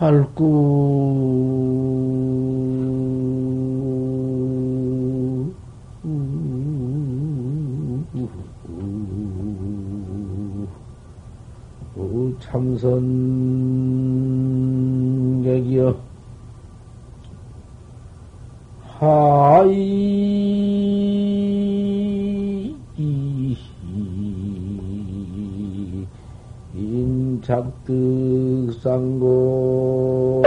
활구 참선객이여. 하이 인착득 상고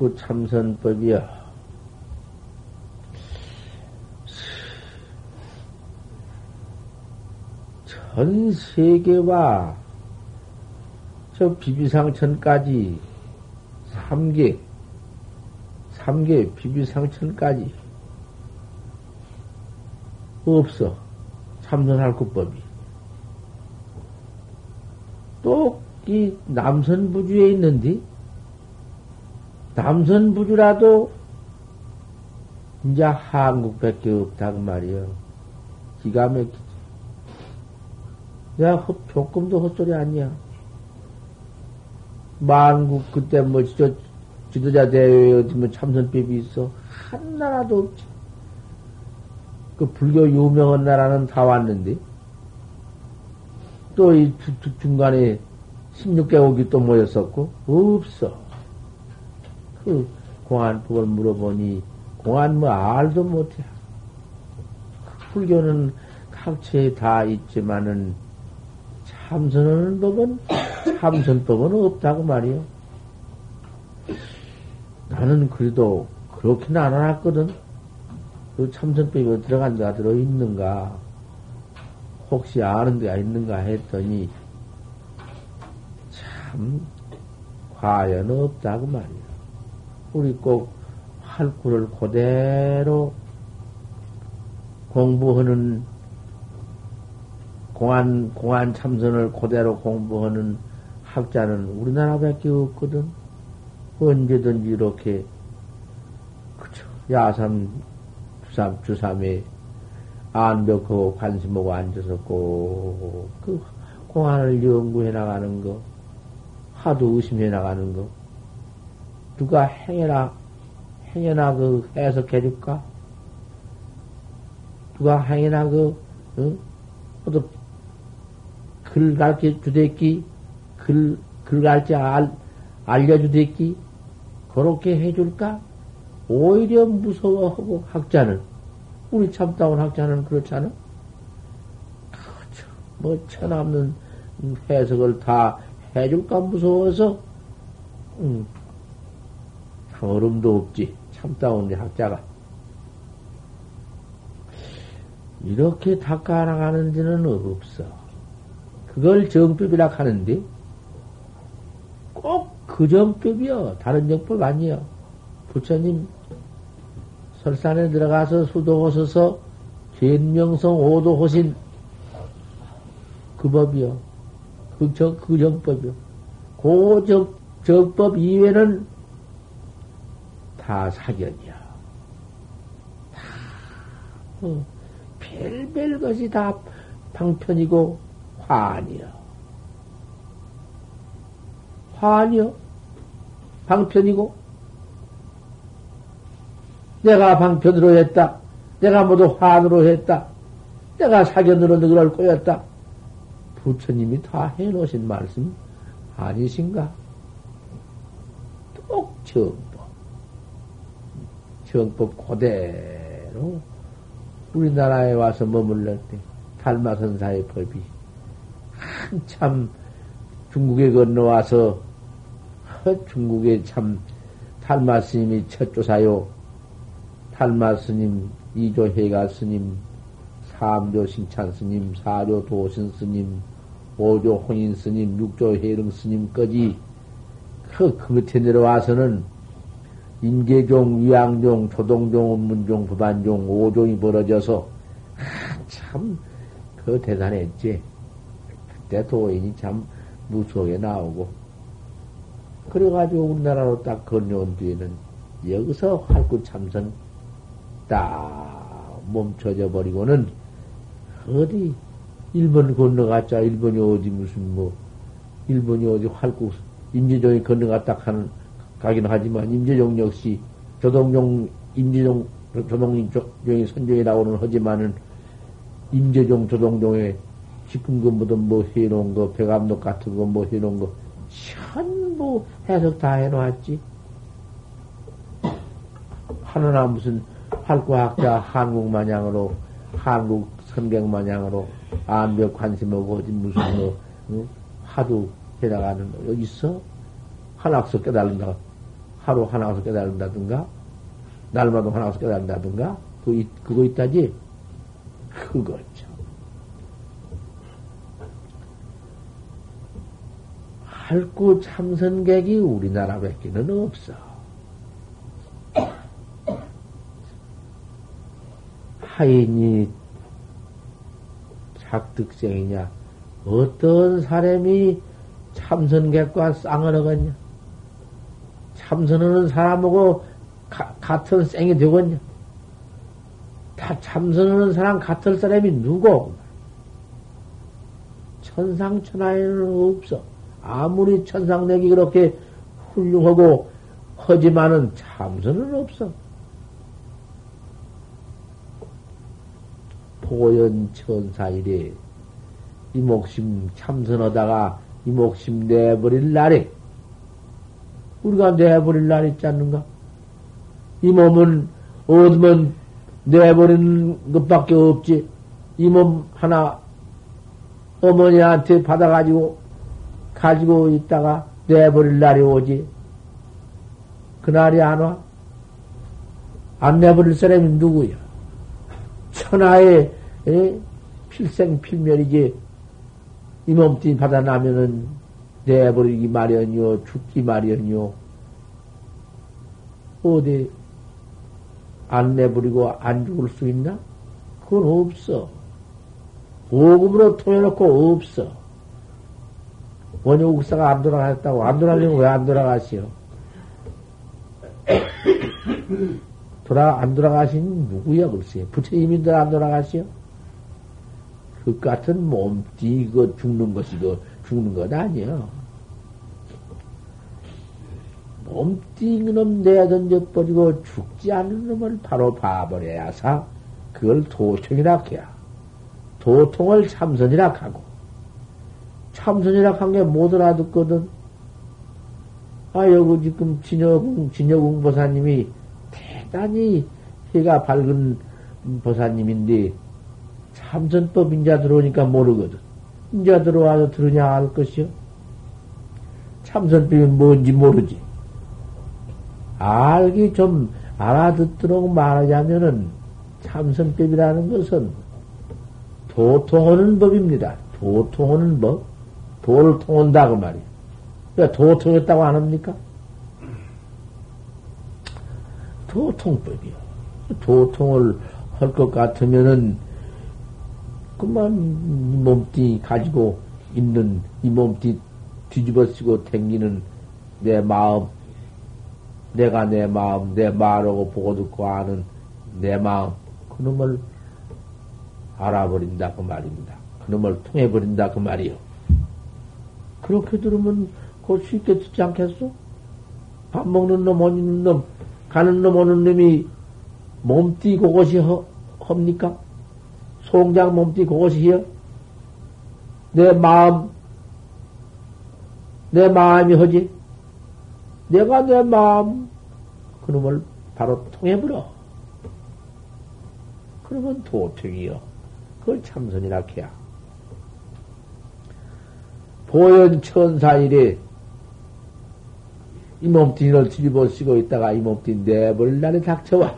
구 참선법이야. 전 세계와 저 비비상천까지 삼계, 삼계 비비상천까지 없어. 참선할 구법이. 또 이 남선부주에 있는데 남선부주라도 이제 한국밖에 없다고 말이요. 기가 막히지. 야, 헛- 조금도 헛소리 아니야. 만국 그때 뭐저 지도자 대회에 어디 뭐 참선법이 있어. 한 나라도 없지. 그 불교 유명한 나라는 다 왔는데 또 이 중간에 16개국이 또 모였었고 없어. 그 공안법을 물어보니 공안 뭐 알도 못해. 불교는 각처에 다 있지만은 참선하는 법은 참선법은 없다고 말이요. 나는 그래도 그렇게는 안 알았거든. 그 참선법이 어디 들어간다 들어 있는가? 혹시 아는 데가 있는가 했더니 참 과연 없다고 말이야. 우리 꼭 활구를 그대로 공부하는 공안 공안 참선을 그대로 공부하는 학자는 우리나라밖에 없거든. 언제든지 이렇게 그쵸 야삼 주삼 주삼에 안벽하고 관심하고 앉아서 꼭 그 공안을 연구해 나가는 거 하도 의심해 나가는 거 누가 행해나 행해나 그 해석해 줄까? 누가 행해나 그 어? 또글 가르쳐 주댔기 글, 글 가르쳐 알, 알려주댔기 그렇게 해줄까? 오히려 무서워하고 학자는 우리 참다운 학자는 그렇잖아. 그렇죠. 뭐 천없는 해석을 다 해줄까 무서워서 음, 얼음도 없지. 참다운 학자가. 이렇게 닦아나가는 데는 없어. 그걸 정법이라 하는데, 꼭 그 정법이요. 다른 정법 아니요. 부처님 설산에 들어가서 수도하셔서 견명성 오도하신 그 법이요. 그, 정, 그 정법이요. 그 정, 정법 이외는 다 사견이야. 다, 어, 별별 것이 다 방편이고 화아니여. 화아니여. 방편이고, 내가 방편으로 했다. 내가 모두 화으로 했다. 내가 사견으로 그럴 거였다. 부처님이 다 해놓으신 말씀 아니신가? 똑 정법. 정법 그대로 우리나라에 와서 머물렀 때 달마선사의 법이 한참 중국에 건너와서 중국에 참 달마 스님이 첫 조사요. 달마 스님, 이조 해가 스님, 삼조 신찬 스님, 사조 도신 스님, 오조 혼인 스님, 육조 해릉 스님까지 그, 그 밑에 내려와서는 인계종, 위양종, 조동종, 업문종, 법안종, 오종이 벌어져서 참 그 대단했지. 그때 도인이 참 무속에 나오고 그래가지고 우리나라로 딱 건너온 뒤에는 여기서 활구 참선 딱 멈춰져 버리고는 어디 일본 건너갔자 일본이 어디 무슨 뭐 일본이 어디 활구 임재종이 건너갔다 하는 가긴 하지만 임재종 역시 조동종 임재종 조동종이 선종이 나오는 하지만은 임재종 조동종의 지금 그뭐든 뭐 해놓은 거 배감독 같은 거 뭐 해놓은 거 전부 해석 다 해놓았지. 하느나 무슨 활구학자 한국 마냥으로 한국 선객 마냥으로 안벽 관심하고 어디 무슨 뭐 응? 하도 해나가는 거 여기 있어? 하나서 깨달는다. 하루 하나서 깨달는다든가 날마다 하나서 깨달는다든가 그거, 그거 있다지? 그거 참. 할구 참선객이 우리나라 밖에는 없어. 하인이 작득생이냐, 어떤 사람이 참선객과 쌍을 하겠냐? 참선하는 사람하고 가, 같은 쌩이 되겠냐? 다 참선하는 사람 같을 사람이 누구? 천상천하에는 없어. 아무리 천상내기 그렇게 훌륭하고 하지만은 참선은 없어. 보현 천사일에 이 목심 참선하다가 이 목심 내버릴 날에 우리가 내버릴 날 있지 않는가? 이 몸은 얻으면 내버리는 것밖에 없지. 이 몸 하나 어머니한테 받아가지고 가지고 있다가 내버릴 날이 오지. 그날이 안 와? 안 내버릴 사람이 누구야? 천하의 에? 필생 필멸이지. 이 몸뚱이 받아나면은 내버리기 마련이요, 죽기 마련이요. 어디 안 내버리고 안 죽을 수 있나? 그건 없어. 오금으로 통해놓고 없어. 원효국사가 안 돌아갔다고. 안 돌아가려면 왜 안 돌아가시오? 돌아, 안 돌아가신 누구야, 글쎄. 부처님인들 안 돌아가시오? 그 같은 몸띠, 그 죽는 것이 그 죽는 것 아니야. 몸띠 놈 내던져버리고 죽지 않는 놈을 바로 봐버려야사 그걸 도통이라 해야. 도통을 참선이라 하고. 참선이라 한 게 못 알아듣거든. 아, 여기 지금 진여궁, 진여궁 보사님이 대단히 해가 밝은 보사님인데, 참선법 인자 들어오니까 모르거든. 인자 들어와서 들으냐 알 것이요? 참선법이 뭔지 모르지. 알기 좀 알아듣도록 말하자면은 참선법이라는 것은 도통하는 법입니다. 도통하는 법. 도를 통한다, 그 말이야. 그러니까 도 통했다고 안 합니까? 도통법이요. 도통을 할 것 같으면은, 그만, 이 몸띠 가지고 있는, 이 몸띠 뒤집어 쓰고 댕기는 내 마음, 내가 내 마음, 내 말하고 보고 듣고 아는 내 마음, 그놈을 알아버린다, 그 말입니다. 그놈을 통해버린다 그 말이요. 그렇게 들으면 곧 쉽게 듣지 않겠어? 밥 먹는 놈, 못 있는 놈, 가는 놈, 오는 놈이 몸띠 그것이 허, 합니까? 송장 몸띠 그것이요? 내 마음, 내 마음이 허지? 내가 내 마음, 그놈을 바로 통해버려. 그러면 도통이요. 그걸 참선이라 해야. 보현 천사 일에 이 몸뚱이를 뒤집어 쓰고 있다가 이 몸뚱이 내버릴 날에 닥쳐와.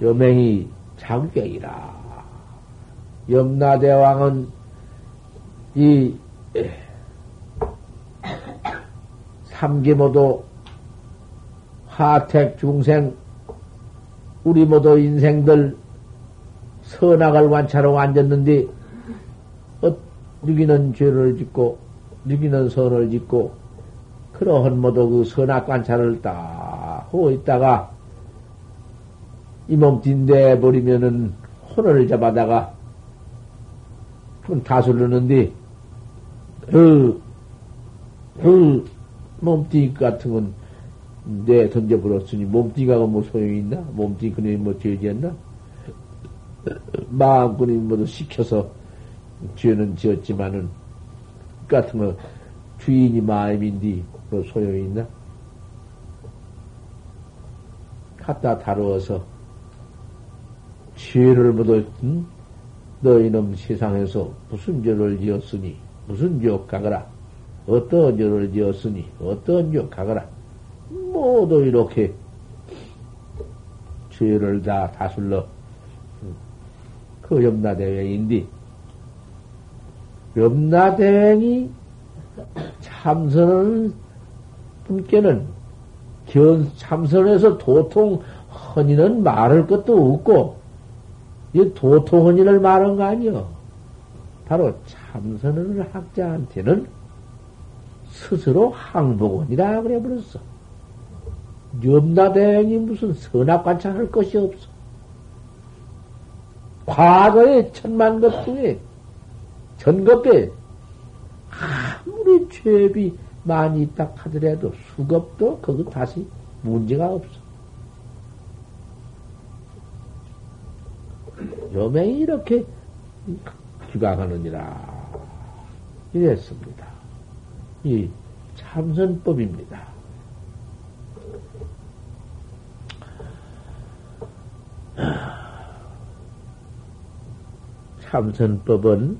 여맹이 자극이라. 염라대왕은 이 삼계 모두 화택 중생 우리 모두 인생들 선악을 관찰하고 앉았는데 어, 누기는 죄를 짓고 누기는 선을 짓고 그러한 모두 그 선악 관찰을 딱 하고 있다가 이 몸뚱 내버리면은 혼을 잡아다가 다술르는데 그, 그 몸뚱이 같은 건내 던져버렸으니 몸뚱이가 뭐 소용이 있나? 몸뚱이 그놈이 뭐 죄지었나? 마음꾼이 모두 시켜서 죄는 지었지만은 그 같은 거 주인이 마음인데 뭐 소용이 있나? 갖다 다루어서 죄를 모두 응? 너희놈 세상에서 무슨 죄를 지었으니 무슨 죄 가거라 어떤 죄를 지었으니 어떤 죄 가거라 모두 이렇게 죄를 다 다술러 그 염라대왕인데 염라대왕이 참선하는 분께는 견 참선에서 도통 헌이는 말할 것도 없고 이 도통 헌이를 말한 거 아니요. 바로 참선을 학자한테는 스스로 항복원이라 그래 버렸어. 염라대왕이 무슨 선악 관찰할 것이 없어. 과거의 천만 것 중에 전겁에 아무리 죄비 많이 있다 하더라도 수겁도 거기 다시 문제가 없어. 여맹이 이렇게 기각하느니라 이랬습니다. 이 참선법입니다. 참선법은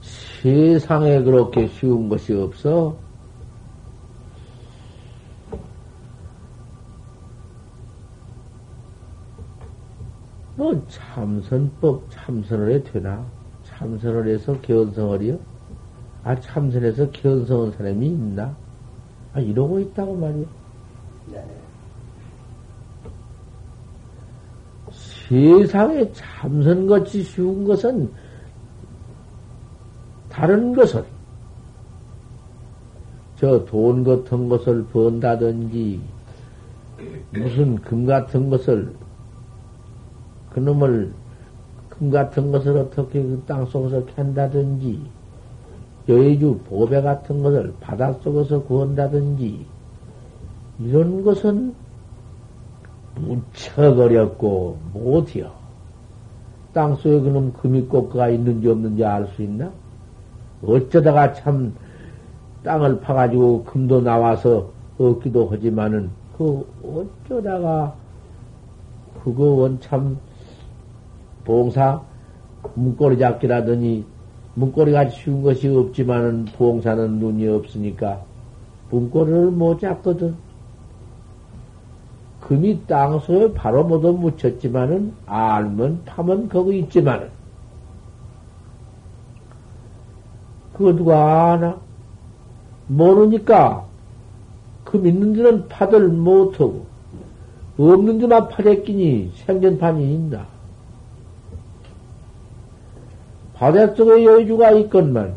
세상에 그렇게 쉬운 것이 없어. 뭐 참선법 참선을 해 되나? 참선을 해서 견성을이요? 아 참선해서 견성한 사람이 있나? 아 이러고 있다고 말이야. 세상에 참선같이 쉬운 것은 다른 것을 저 돈 같은 것을 번다든지 무슨 금 같은 것을 그놈을 금 같은 것을 어떻게 그 땅 속에서 캔다든지 여의주 보배 같은 것을 바닷속에서 구한다든지 이런 것은 무척 어렵고 못해요. 땅속에 그놈 금이 꼭가 있는지 없는지 알 수 있나? 어쩌다가 참 땅을 파가지고 금도 나와서 얻기도 하지만은 그 어쩌다가 그거 원참 봉사 문고리 잡기라더니 문고리가 쉬운 것이 없지만은 봉사는 눈이 없으니까 문고리를 못 잡거든. 금이 땅속에 바로 모두 묻혔지만은 알면 파면 거기 있지만은 그거 누가 아나? 모르니까 금 있는 데는 파들 못하고 없는 데만 파랬끼니 생전판이 있나? 바닷속에 여주가 있건만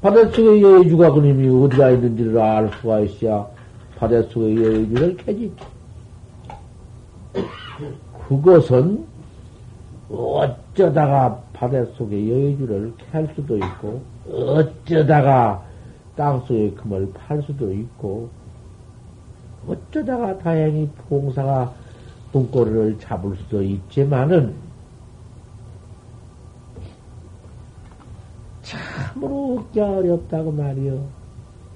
바닷속에 여주가 그님이 어디가 있는지를 알 수가 있어야 바닷속에 여주를 캐지. 그것은 어쩌다가 바닷속에 여의주를 캘 수도 있고, 어쩌다가 땅속에 금을 팔 수도 있고, 어쩌다가 다행히 봉사가 bun꼬리를 잡을 수도 있지만은, 참으로 얻기 어렵다고 말이요.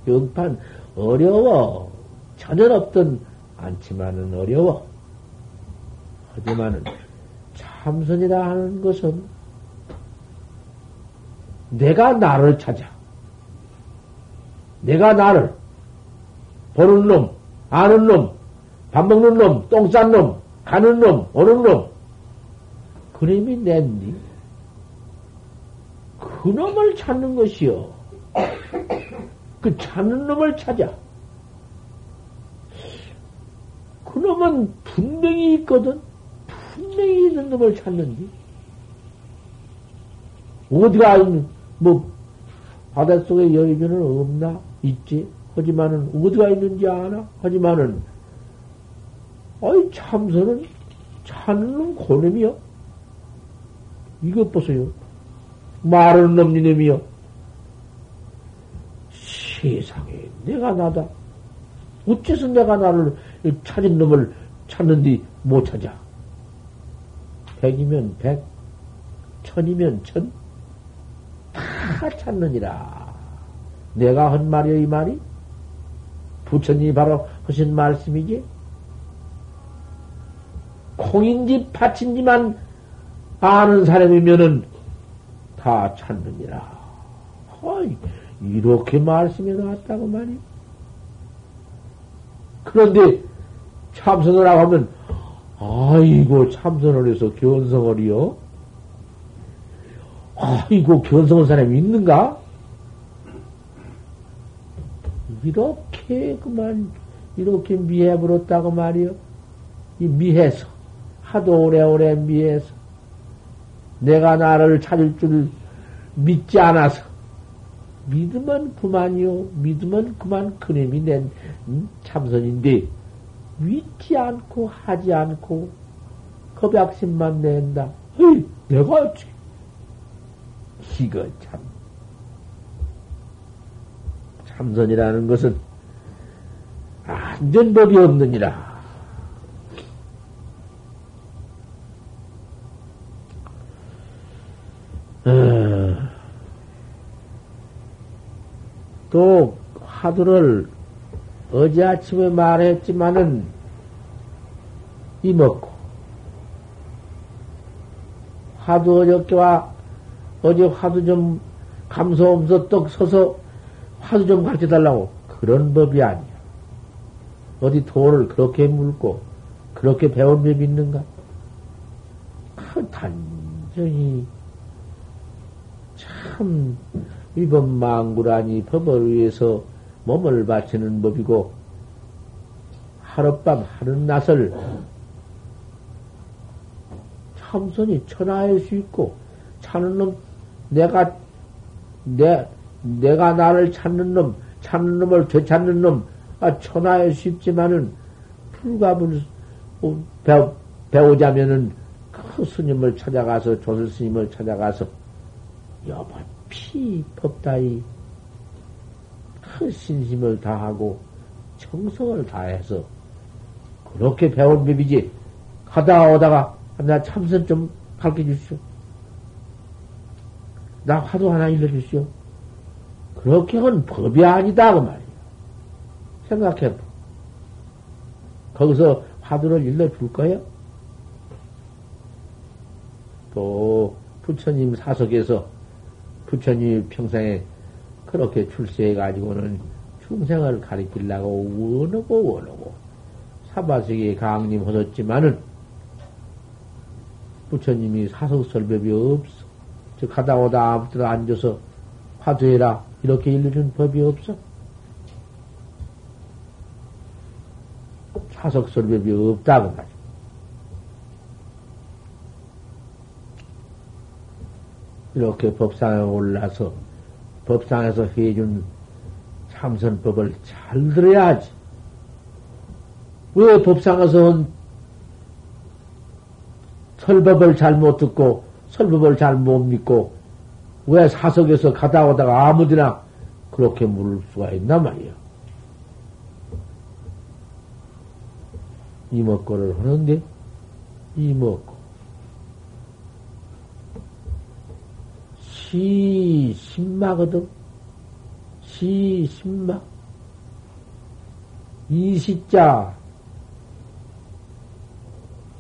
영판 어려워. 전혀 없던 않지만은 어려워. 하지만은 참선이라 하는 것은 내가 나를 찾아. 내가 나를 보는 놈, 아는 놈, 밥 먹는 놈, 똥 싼 놈, 가는 놈, 오는 놈. 그놈이 낸니? 그 놈을 찾는 것이요. 그 찾는 놈을 찾아. 그 놈은 분명히 있거든. 분명히 있는 놈을 찾는지. 어디가 있는, 뭐, 바닷속에 여의주는 없나? 있지. 하지만은, 어디가 있는지 아나? 하지만은, 아이, 참선은 찾는 놈 고놈이요. 이것 보세요. 말하는 놈 니놈이요. 세상에, 내가 나다. 어째서 내가 나를 찾은 놈을 찾는디 못 찾아? 백이면 백, 천이면 천, 다 찾느니라. 내가 한 말이여, 이 말이? 부처님이 바로 하신 말씀이지? 콩인지 팥인지만 아는 사람이면은 다 찾느니라. 어이, 이렇게 말씀이 나왔다고 말이야. 그런데 참선을 하고 하면, 아이고, 참선을 해서 견성을 이요? 아이고, 견성한 사람이 있는가? 이렇게 그만, 이렇게 미해버렸다고 말이요. 이 미해서, 하도 오래오래 미해서, 내가 나를 찾을 줄 믿지 않아서, 믿으면 그만이요. 믿으면 그만 그놈이 낸 음, 참선인데 믿지 않고 하지 않고 겁약심만 낸다. 헤이, 내가 어찌 이거 참 참선이라는 것은 안전법이 없느니라. 어... 또 화두를 어제 아침에 말했지만은 이먹고 화두 어저께와 어제 화두 좀 감소 없어 떡 서서 화두 좀 가르쳐 달라고 그런 법이 아니야. 어디 돌을 그렇게 물고 그렇게 배운 법이 있는가? 그 단전히 참 이번 망구라니 법을 위해서 몸을 바치는 법이고 하룻밤 하룻낮을 참선이 천하일 수 있고 찾는 놈 내가 내 내가 나를 찾는 놈 찾는 놈을 되찾는 놈 아, 천하일 수 있지만은 불가불 배우, 배우자면은 그 스님을 찾아가서 조설 스님을 찾아가서 여보 피 법다이 큰 신심을 다하고 정성을 다해서 그렇게 배운 법이지 가다 오다가 나 참선 좀 가르쳐 주시오. 나 화두 하나 일러주시오. 그렇게 한 법이 아니다 그 말이야. 생각해봐. 거기서 화두를 일러줄 거예요? 또 부처님 사석에서 부처님이 평생에 그렇게 출세해가지고는 중생을 가리키려고 원하고 원하고 사바세계 강림 하셨지만은 부처님이 사석설법이 없어. 저 가다 오다 아무 때나 앉아서 화두해라. 이렇게 일러준 법이 없어. 사석설법이 없다고 말이야. 이렇게 법상에 올라서 법상에서 해준 참선법을 잘 들어야지. 왜 법상에서 설법을 잘 못 듣고 설법을 잘 못 믿고 왜 사석에서 가다 오다가 아무데나 그렇게 물을 수가 있나 말이야. 이먹고를 하는데 이먹고 시 신마거든. 시 신마. 이시자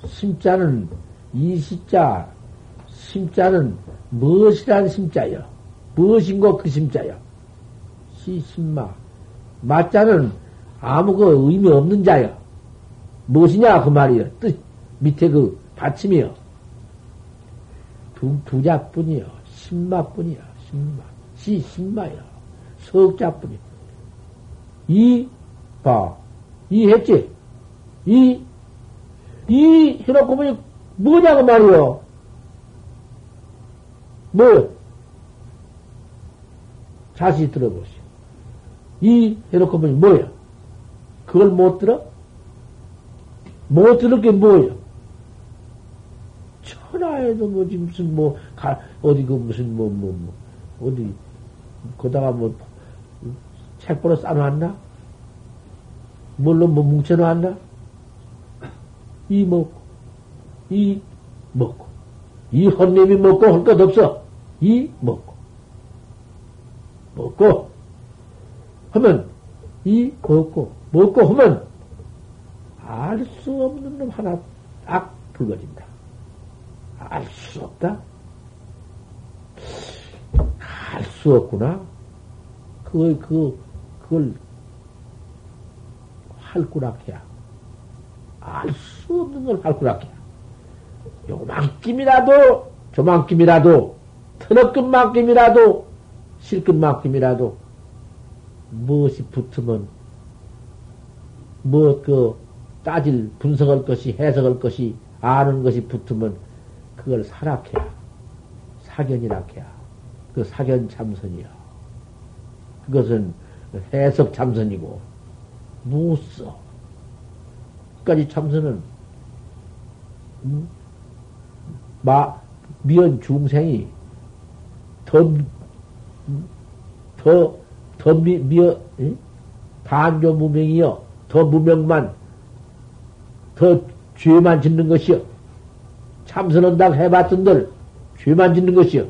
심자는 이시자 심자는 무엇이란 심자여? 무엇인고 그 심자여? 시신마. 마자는 아무 그 의미 없는 자여. 무엇이냐 그 말이여. 뜻 밑에 그 받침이여. 두, 두 자뿐이여. 신마뿐이여. 신마. 시 신마여. 석자뿐이여. 이, 봐. 이 했지? 이, 이 해놓고 보니 뭐냐 그 말이여. 뭐요? 자세히 들어보시오. 이 해놓고 보니 뭐야? 그걸 못 들어? 못 들을 게? 천 하에도 뭐지 무슨 뭐 가, 어디 그 무슨 뭐뭐 뭐, 뭐, 어디 거다가 뭐 책보로 싸놓았나? 뭘로 뭐 뭉쳐놓았나? 이 먹고 이 먹고 이 헌님이 먹고 할 것 없어. 이 먹고 먹고 하면 이 먹고 먹고 하면 알 수 없는 놈 하나 딱 불거진다. 알 수 없다. 알 수 없구나. 그걸 그 그걸 활구락해야 알 수 없는 걸 활구락해야 요만큼이라도 저만큼이라도 터널끝만큼이라도 실끝만큼이라도 무엇이 붙으면 무엇 그 따질 분석할 것이 해석할 것이 아는 것이 붙으면 그걸 사락해야 사견이라해야 그 사견 참선이야 그것은 해석 참선이고 무써 끝까지 참선은 음? 마 미연 중생이 더 더, 더 미, 미어, 반조 무명이여. 더 무명만, 더 죄만 짓는 것이여. 참선한다고 해봤던들, 죄만 짓는 것이여.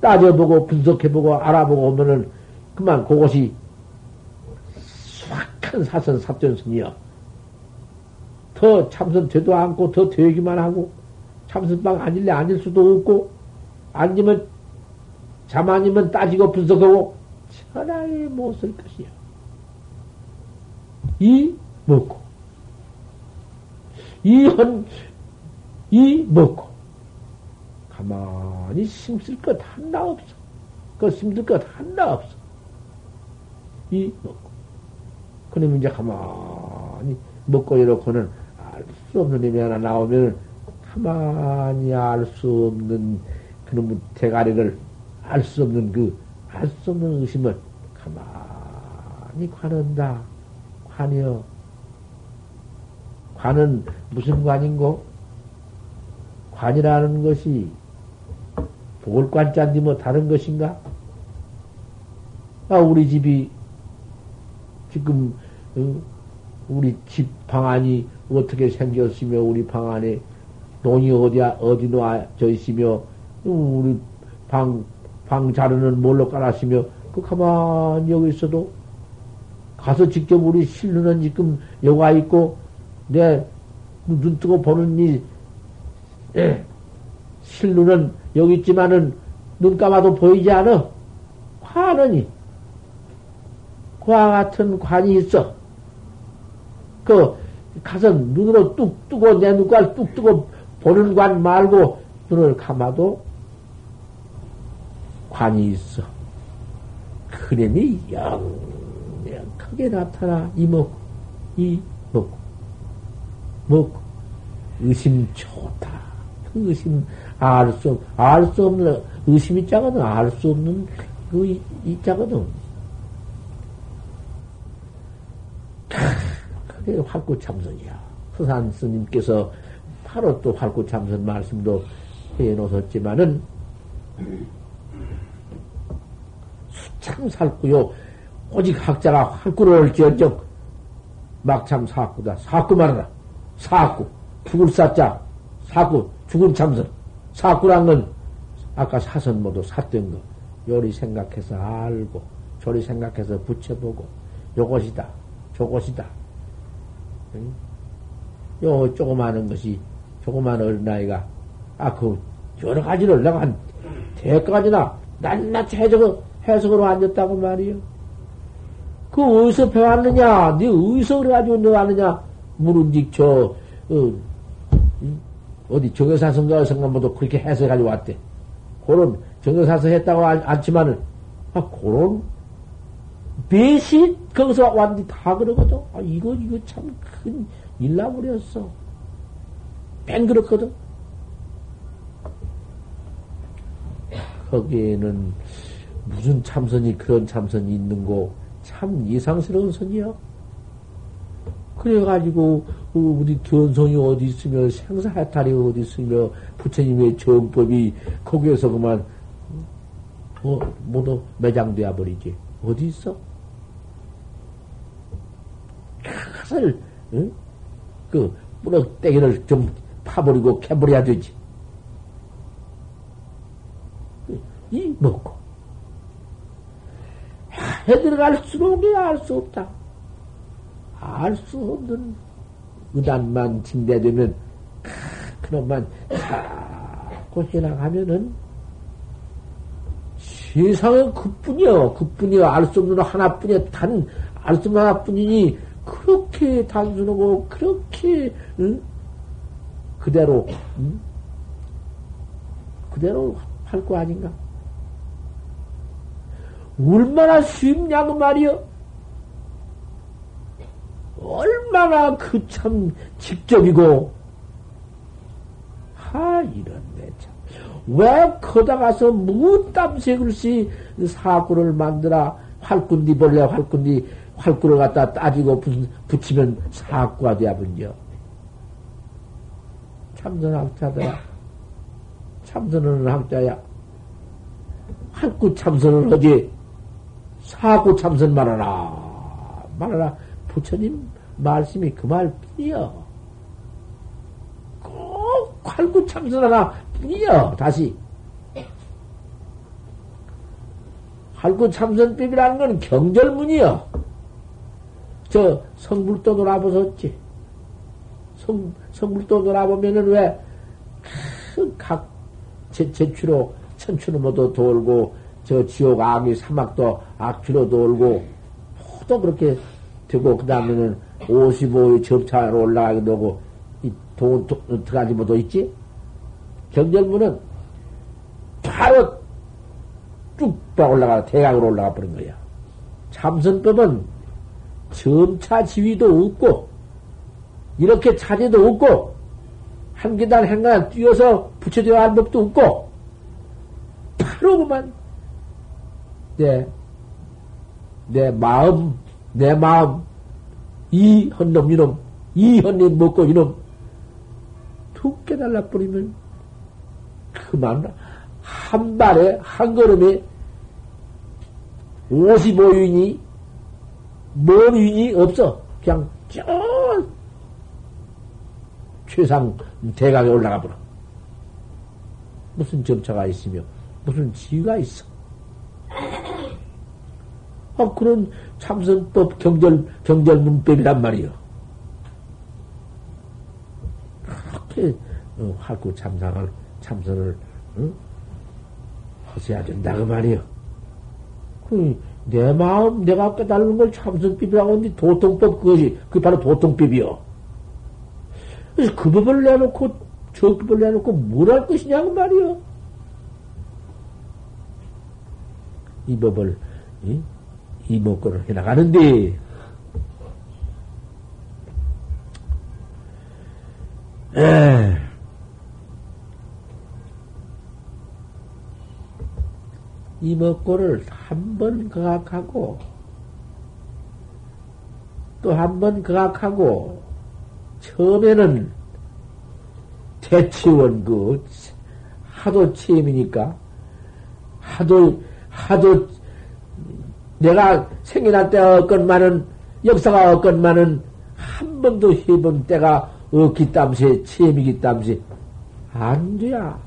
따져보고, 분석해보고, 알아보고 오면은, 그만 그것이 수확한 사선 삽전선이여. 더 참선 되도 않고, 더 되기만 하고, 참선방 앉을래 앉을 수도 없고, 앉으면 자만이면 따지고 분석하고 천하에 못쓸 것이야. 이 먹고 이 헌, 이 먹고 가만히 심쓸 것 하나 없어. 그 심들 것 하나 없어. 이 먹고 그러면 이제 가만히 먹고 이렇고는 알 수 없는 힘이 하나 나오면 가만히 알 수 없는 그놈의 대가리를 알 수 없는 그, 알 수 없는 의심을 가만히 관한다. 관이여. 관은 무슨 관인고? 관이라는 것이 보궐관자인데 뭐 다른 것인가? 아, 우리 집이 지금, 어, 우리 집 방 안이 어떻게 생겼으며, 우리 방 안에 돈이 어디야, 어디 놓아져 있으며, 우리 방 방 자르는 뭘로 깔았으며, 그 가만히 여기 있어도, 가서 직접 우리 실루는 지금 여가 있고, 내 눈 뜨고 보는 이, 예, 실루는 여기 있지만은, 눈 감아도 보이지 않아? 관은이. 그와 같은 관이 있어. 그, 가서 눈으로 뚝 뜨고, 내 눈깔 뚝 뜨고 보는 관 말고, 눈을 감아도 관이 있어. 그림이 영영 크게 나타나 이먹, 이먹, 먹고, 의심 좋다. 그 의심 알 수, 알수 없는, 의심이 자거든, 알 수 없는 그 이, 이 자거든. 그게 확고 참선이야. 서산 스님께서 바로 또 활구참선 말씀도 해놓았지만은 수참 살구요. 오직 학자가 활구를 올지언정 막참 사구다. 사구 말하라. 사구. 죽을 사자. 사구 죽은 참선 사구란 건 아까 사선 모두 샀던 거 요리 생각해서 알고 조리 생각해서 붙여보고 요것이다 저것이다 응? 요 조그마한 것이 조그마한 어린아이가 아 그 여러 가지를 내가 한 대까지나 낱낱 해석을, 해석으로 앉았다고 말이요. 그 어디서 배웠느냐? 네 어디서 그래가지고 너 아느냐? 물은직 저, 어, 어디 정여사 성가 어선가 모두 그렇게 해석해가지고 왔대. 그런 정여사서 했다고 않지만은, 아, 그런 배시 거기서 왔는데 다 그러거든. 아, 이거, 이거 참 큰 일나버렸어. 뺑 그렇거든. 거기에는 무슨 참선이 그런 참선이 있는고 참 이상스러운 선이야. 그래가지고 어, 우리 견성이 어디 있으며 생사해탈이 어디 있으며 부처님의 정법이 거기에서 그만 어, 모두 매장되어 버리지. 어디 있어? 그것을 응? 그 뿌럭대기를 좀 파버리고 캐버려야 되지. 이 먹고 해 들어갈수록 알 수 없다. 알 수 없는 의단만 징대되면 그놈만 자꾸 해나가면은 세상은 그뿐이요. 그뿐이요. 알수 없는 하나뿐이야. 단, 알 수 없는 하나뿐이니, 그렇게 단순하고, 그렇게, 응? 그대로, 응? 그대로 할 거 아닌가? 얼마나 쉽냐고 말이여. 얼마나 그 참 직접이고, 하, 이런 내 참. 왜 거다 가서 무땀새 글씨 사구를 만들어 활꾼디 벌레 활꾼디 활구를 갖다 따지고 붙 이면 사구가 되어버려. 참선학자더라. 참선은 학자야. 활구 참선을 하지. 사고 참선 말하라. 말하라. 부처님 말씀이 그 말뿐이여. 꼭 활구 참선하라 뿐이여. 다시. 활구 참선법이라는 건 경절문이여. 저 성불도 놀아보셨지. 성, 성불도 놀아보면은 왜, 각 제추로, 천추로 모두 돌고, 저 지옥 악이 사막도 악취로 돌고 모두 그렇게 되고 그 다음에는 55의 접차로 올라가게 되고 이돈 들어가지 못도 있지? 경절문은 바로 쭉 올라가 대강으로 올라가 버린 거야. 참선법은 점차 지위도 없고 이렇게 차지도 없고 한 계단 한 계단 뛰어서 붙여져야 할 법도 없고 바로 그만 내, 내 마음, 내 마음, 이 헌놈, 이놈, 이 헌님 먹고 이놈, 툭 깨달라 버리면 그만, 한 발에, 한 걸음에 55윤이, 뭔 윤이 없어. 그냥 저, 최상 대강에 올라가 버려. 무슨 점차가 있으며, 무슨 지위가 있어. 아, 그런 참선법 경절, 경절문법이란 말이요. 그렇게, 어, 활구 참상을, 참선을, 어? 하셔야 된다, 그 말이요. 그, 내 마음, 내가 깨달는 걸 참선법이라고 하는데 도통법 그것이, 그게 바로 도통법이요. 그래서 그 법을 내놓고, 저 법을 내놓고 뭘 할 것이냐고 말이요. 이 법을, 이? 이목구를 해나가는데, 에, 이목구를 한 번 거악하고, 또 한 번 거악하고, 처음에는 대치원 그 하도 체임이니까 하도 하도 내가 생겨날 때가 없건만은 역사가 없건만은 한 번도 해본 때가 없기 땀세 체임이기 땀세 안 돼야.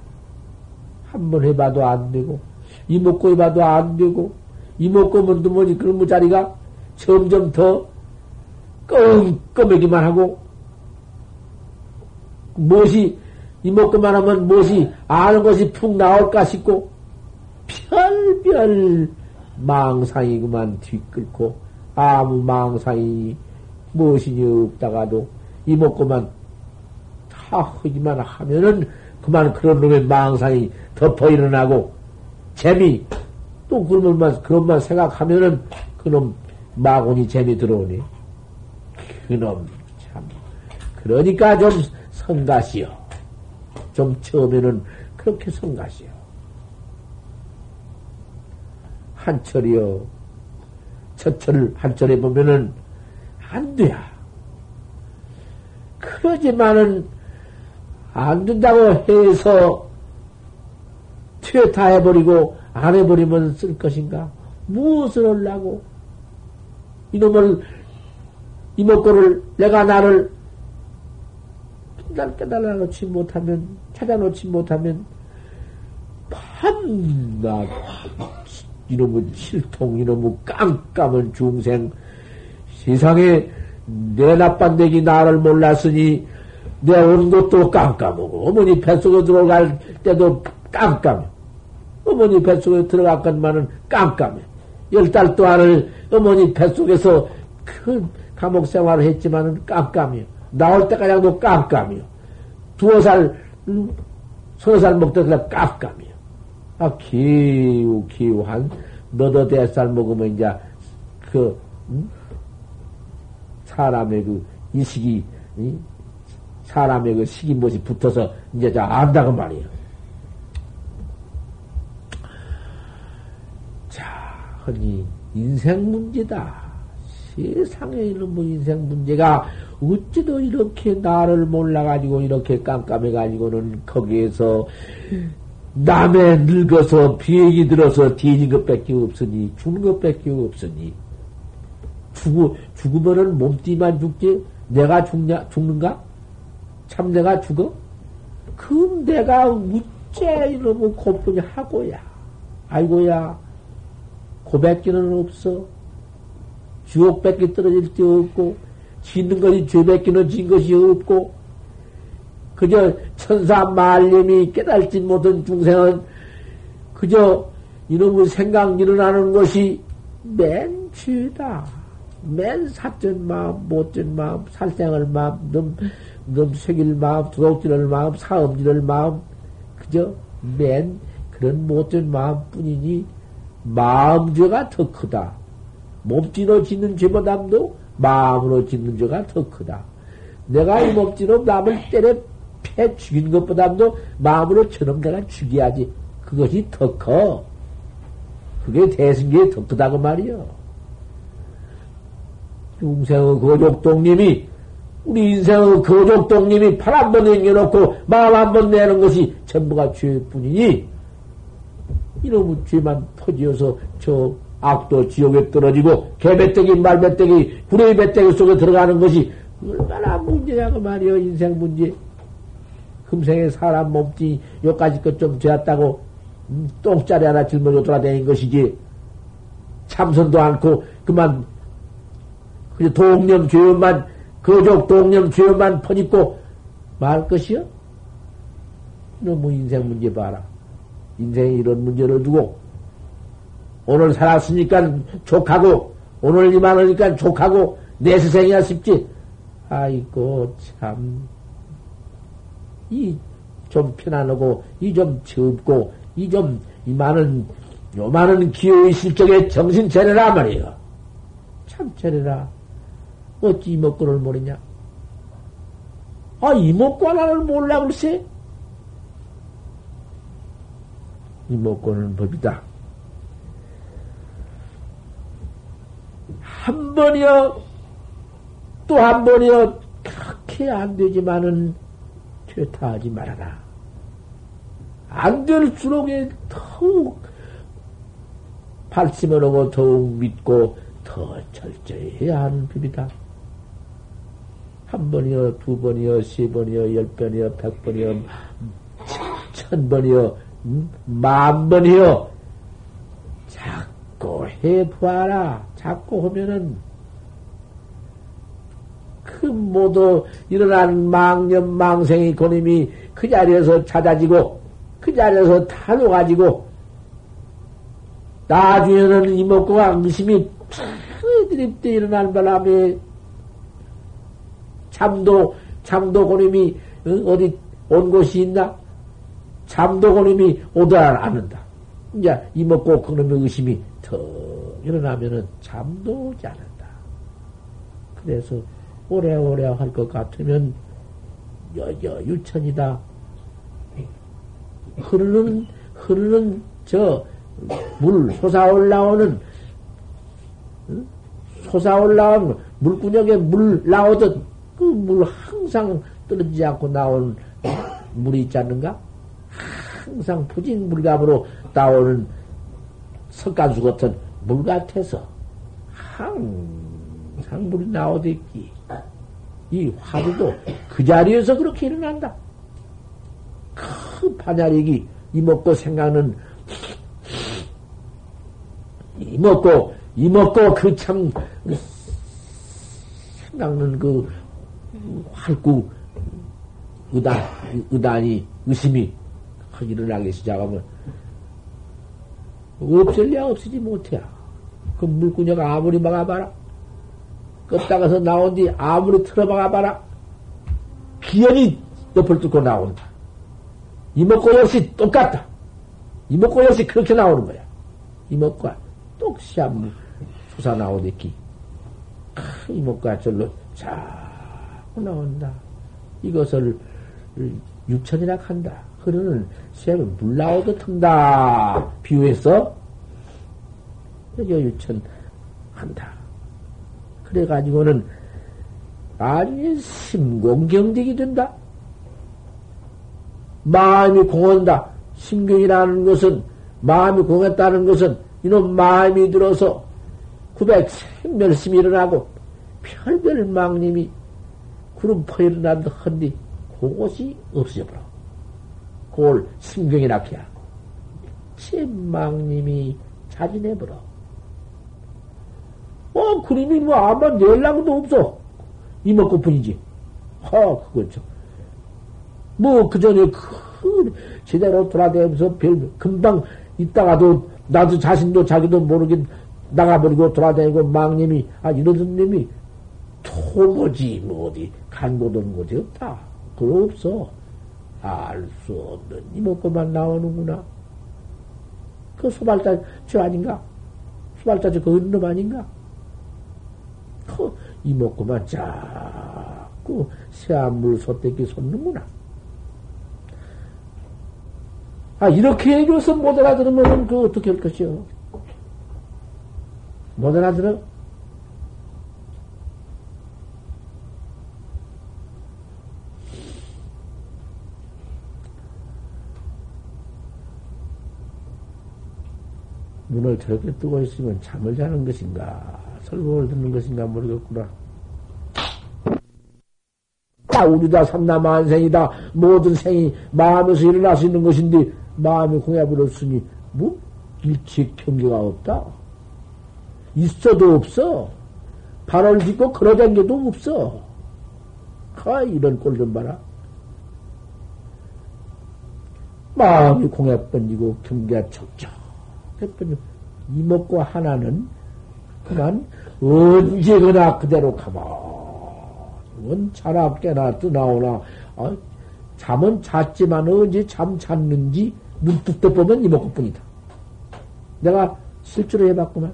한 번 해봐도 안 되고 이목고 해봐도 안 되고 이목고 먼저 뭐니 그런 자리가 점점 더 껌껌하기만 하고 무엇이 이목구만 하면 무엇이 아는 것이 푹 나올까 싶고 별별 망상이 그만 뒤끌고 아무 망상이 무엇이니 없다가도 이목구만 다 하기만 하면은 그만 그런 놈의 망상이 덮어 일어나고 재미 또 그러면 그런만 생각하면은 그놈 마곤이 재미 들어오니. 그놈 참. 그러니까 좀 성가시오 좀 처음에는 그렇게 성가시오 한철이요 첫철 한철에 보면은 안 돼야 그러지만은 안 된다고 해서 퇴타 해버리고 안 해버리면 쓸 것인가? 무엇을 하려고? 이놈을, 이목구를, 내가 나를 날 깨달아 놓지 못하면, 찾아 놓지 못하면, 밤낮, 이놈의 실통, 이놈의 깜깜한 중생, 세상에 내 나빤데기 나를 몰랐으니, 내 온 것도 깜깜하고, 어머니 뱃속에 들어갈 때도 깜깜해. 어머니 뱃속에 들어갔건만은 깜깜해. 열 달 동안을 어머니 뱃속에서 큰 감옥 생활을 했지만은 깜깜해요. 나올 때까지도 깜깜해요. 두어 살, 서너 살 먹던 때 깜깜해요. 아, 기우, 기우, 한, 너더 대살 먹으면 이제, 그, 음? 사람의 그, 이식이, 이? 사람의 그 식인 못이 붙어서 이제 다 안다고 말이에요. 자, 허니 인생 문제다. 세상에 이런 뭐 인생 문제가 어찌도 이렇게 나를 몰라가지고 이렇게 깜깜해가지고는 거기에서 남의 늙어서 비행이 들어서 뒤진 것밖에 없으니 죽는 것밖에 없으니 죽어 죽으면은 몸띠만 죽지 내가 죽냐 죽는가? 참 내가 죽어? 그럼 내가 우째 이러면 고분이 하고야. 아이고야. 고백기는 없어. 주옥밖에 떨어질 데 없고, 짓는 것이 죄밖에는 진 것이 없고, 그저 천사 말님이 깨달지 못한 중생은 그저 이놈의 생각 일어나는 것이 맨 죄다. 맨 사전 마음, 못된 마음, 살생할 마음, 놈, 넘색일 마음, 도둑질할 마음, 사음질할 마음, 그저 맨 그런 못된 마음 뿐이니 마음 죄가 더 크다. 몸띠로 짓는 죄보다도 마음으로 짓는 죄가 더 크다. 내가 이 몸띠로 남을 때려 패 죽인 것보다도 마음으로 저놈 내가 죽여야지. 그것이 더 커. 그게 대승기에 더 크다고 말이요. 중생의 거족동님이 우리 인생의 거족동님이 팔 한 번 남겨놓고 마음 한 번 내는 것이 전부가 죄뿐이니 이놈의 죄만 퍼지어서 저 악도 지옥에 떨어지고 개배때기 말배때기 구레이 배때기 속에 들어가는 것이 얼마나 문제냐고 말이여 인생 문제 금생에 사람 몸띠 요까지 것 좀 되었다고 음, 똥짜리 하나 짊어져 돌아다닌 것이지 참선도 않고 그만 그저 동념 죄만 거족 동념 죄만 퍼짓고 말 것이요? 너무 인생 문제 봐라. 인생에 이런 문제를 두고 오늘 살았으니까 족하고 오늘 이만하니까 족하고 내 세상이야 싶지. 아이고 참 이 좀 편안하고 이좀 젊고 이 좀 이만한 요만한 기호의 실적에 정신 차려라 말이에요. 참 차려라. 어찌 이목구를 모르냐? 아, 이목구 하나를 몰라, 글쎄? 이목구는 법이다. 한 번이요, 또 한 번이요, 그렇게 안 되지만은, 퇴타하지 말아라. 안 될수록 더욱 발심을 하고 더욱 믿고 더 철저히 해야 하는 법이다. 한 번이요, 두 번이요, 세 번이요, 열 번이요, 백 번이요, 천 번이요, 음, 만 번이요. 자꾸 해보아라. 자꾸 하면은 그 모두 일어난 망념, 망생이 고님이 그 자리에서 찾아지고 그 자리에서 타놓가지고 나중에는 이목구가 의심이 드립대 일어날 바람에 잠도, 잠도 고님이 어디 온 곳이 있나? 잠도 고님이 오다 않는다. 이제 이먹고 그놈의 의심이 더 일어나면은 잠도 오지 않는다. 그래서 오래오래 할 것 같으면 여여 유천이다. 흐르는, 흐르는 저 물 솟아 올라오는, 솟아 올라온 물구녕에 물 나오듯 그 물 항상 떨어지지 않고 나오는 물이 있지 않는가? 항상 푸진 물감으로 나오는 석가수 같은 물 같아서 항상 물이 나오듯이 이 화두도 그 자리에서 그렇게 일어난다. 그 반야력이 이먹고 생각는 이먹고 이먹고 그 참 생각는 그 활구 의단 의단이 의심이 일어나기 시작하면 없을려 없으지 못해야. 그 물구녕 아무리 막아봐라. 껐다가서 나온 뒤 아무리 틀어막아봐라. 기연이 옆을 뚫고 나온다. 이목구 역시 똑같다. 이목구 역시 그렇게 나오는 거야. 이목구가 똑시 한번 솟아 나오듯이 이목구가 절로 자꾸 나온다. 이것을 유천이라 한다. 흐르는 샘을 물 나오듯 한다. 비유해서 여기 유천 한다. 그래가지고는 아니 심공경득이 된다. 마음이 공헌다. 심경이라는 것은 마음이 공했다는 것은 이놈 마음이 들어서 구백 생멸심이 일어나고 별별 망님이 구름 퍼 일어난다 헌디 그것이 없어져 버려. 그걸 심경이라 해야. 제 망님이 자진해 버려. 어, 그림이 뭐 아마 낼랑도 없어. 이먹고 뿐이지. 허, 그거죠. 뭐, 그 전에 그, 제대로 돌아다니면서 별, 금방 있다가도 나도 자신도 자기도 모르게 나가버리고 돌아다니고 망님이, 아, 이런 놈이 토모지, 뭐 어디, 간고도 곳이 없다. 그거 없어. 알 수 없는 이먹고만 나오는구나. 그 소발자 저 아닌가? 소발자 저그 있는 놈 아닌가? 그 이먹고만 자꾸 새한물 소떼기 솟는구나. 아, 이렇게 해줘서 못 알아들으면 그 어떻게 할 것이요? 못 알아들어? 눈을 저렇게 뜨고 있으면 잠을 자는 것인가, 설법을 듣는 것인가 모르겠구나. 다 우리다 삼나만생이다. 모든 생이 마음에서 일어날 수 있는 것인데, 마음이 공해버렸으니, 뭐, 일치 경계가 없다. 있어도 없어. 발을 딛고 걸어댄 게도 없어. 아, 이런 꼴 좀 봐라. 마음이 공해 번지고 경계가 척척 이목과 하나는 그만 언제거나 그대로 가만 자나 깨나 뜨나오나 아, 잠은 잤지만 언제 잠 잤는지 눈뚝 떠보면 이목구뿐이다. 내가 실제로 해봤구만.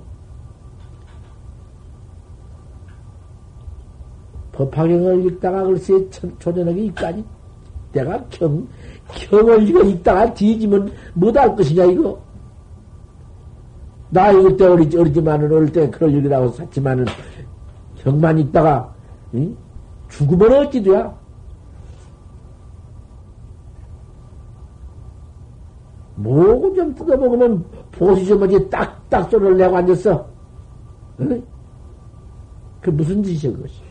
법화경을 읽다가 글쎄 초전하게 있까지 내가 경, 경을 이거 읽다가 뒤지면 못할 것이냐 이거. 나 이럴 때 어리지, 어리지만은, 어릴 때 그럴 일이라고 샀지만은, 경만 있다가, 응? 죽으면 어찌 돼야? 뭐고 좀 뜯어먹으면 보수 좀 어디 딱딱 소리를 내고 앉았어. 응? 그 무슨 짓이야, 그것이.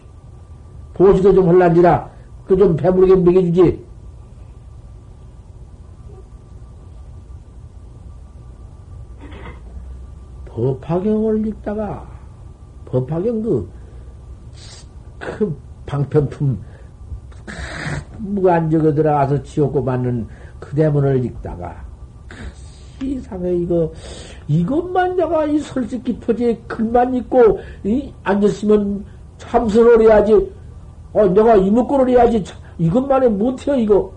보수도 좀 헐란지라, 그 좀 배부르게 먹여주지. 법화경을 읽다가, 법화경 그, 그 방편품, 무관적에 들어가서 지옥고 받는 그 대문을 읽다가, 이상해, 이거, 이것만 내가 이 설식 깊어지 글만 읽고, 이, 앉았으면 참선을 해야지, 어, 내가 이목구를 해야지, 이것만에 못해요, 이거.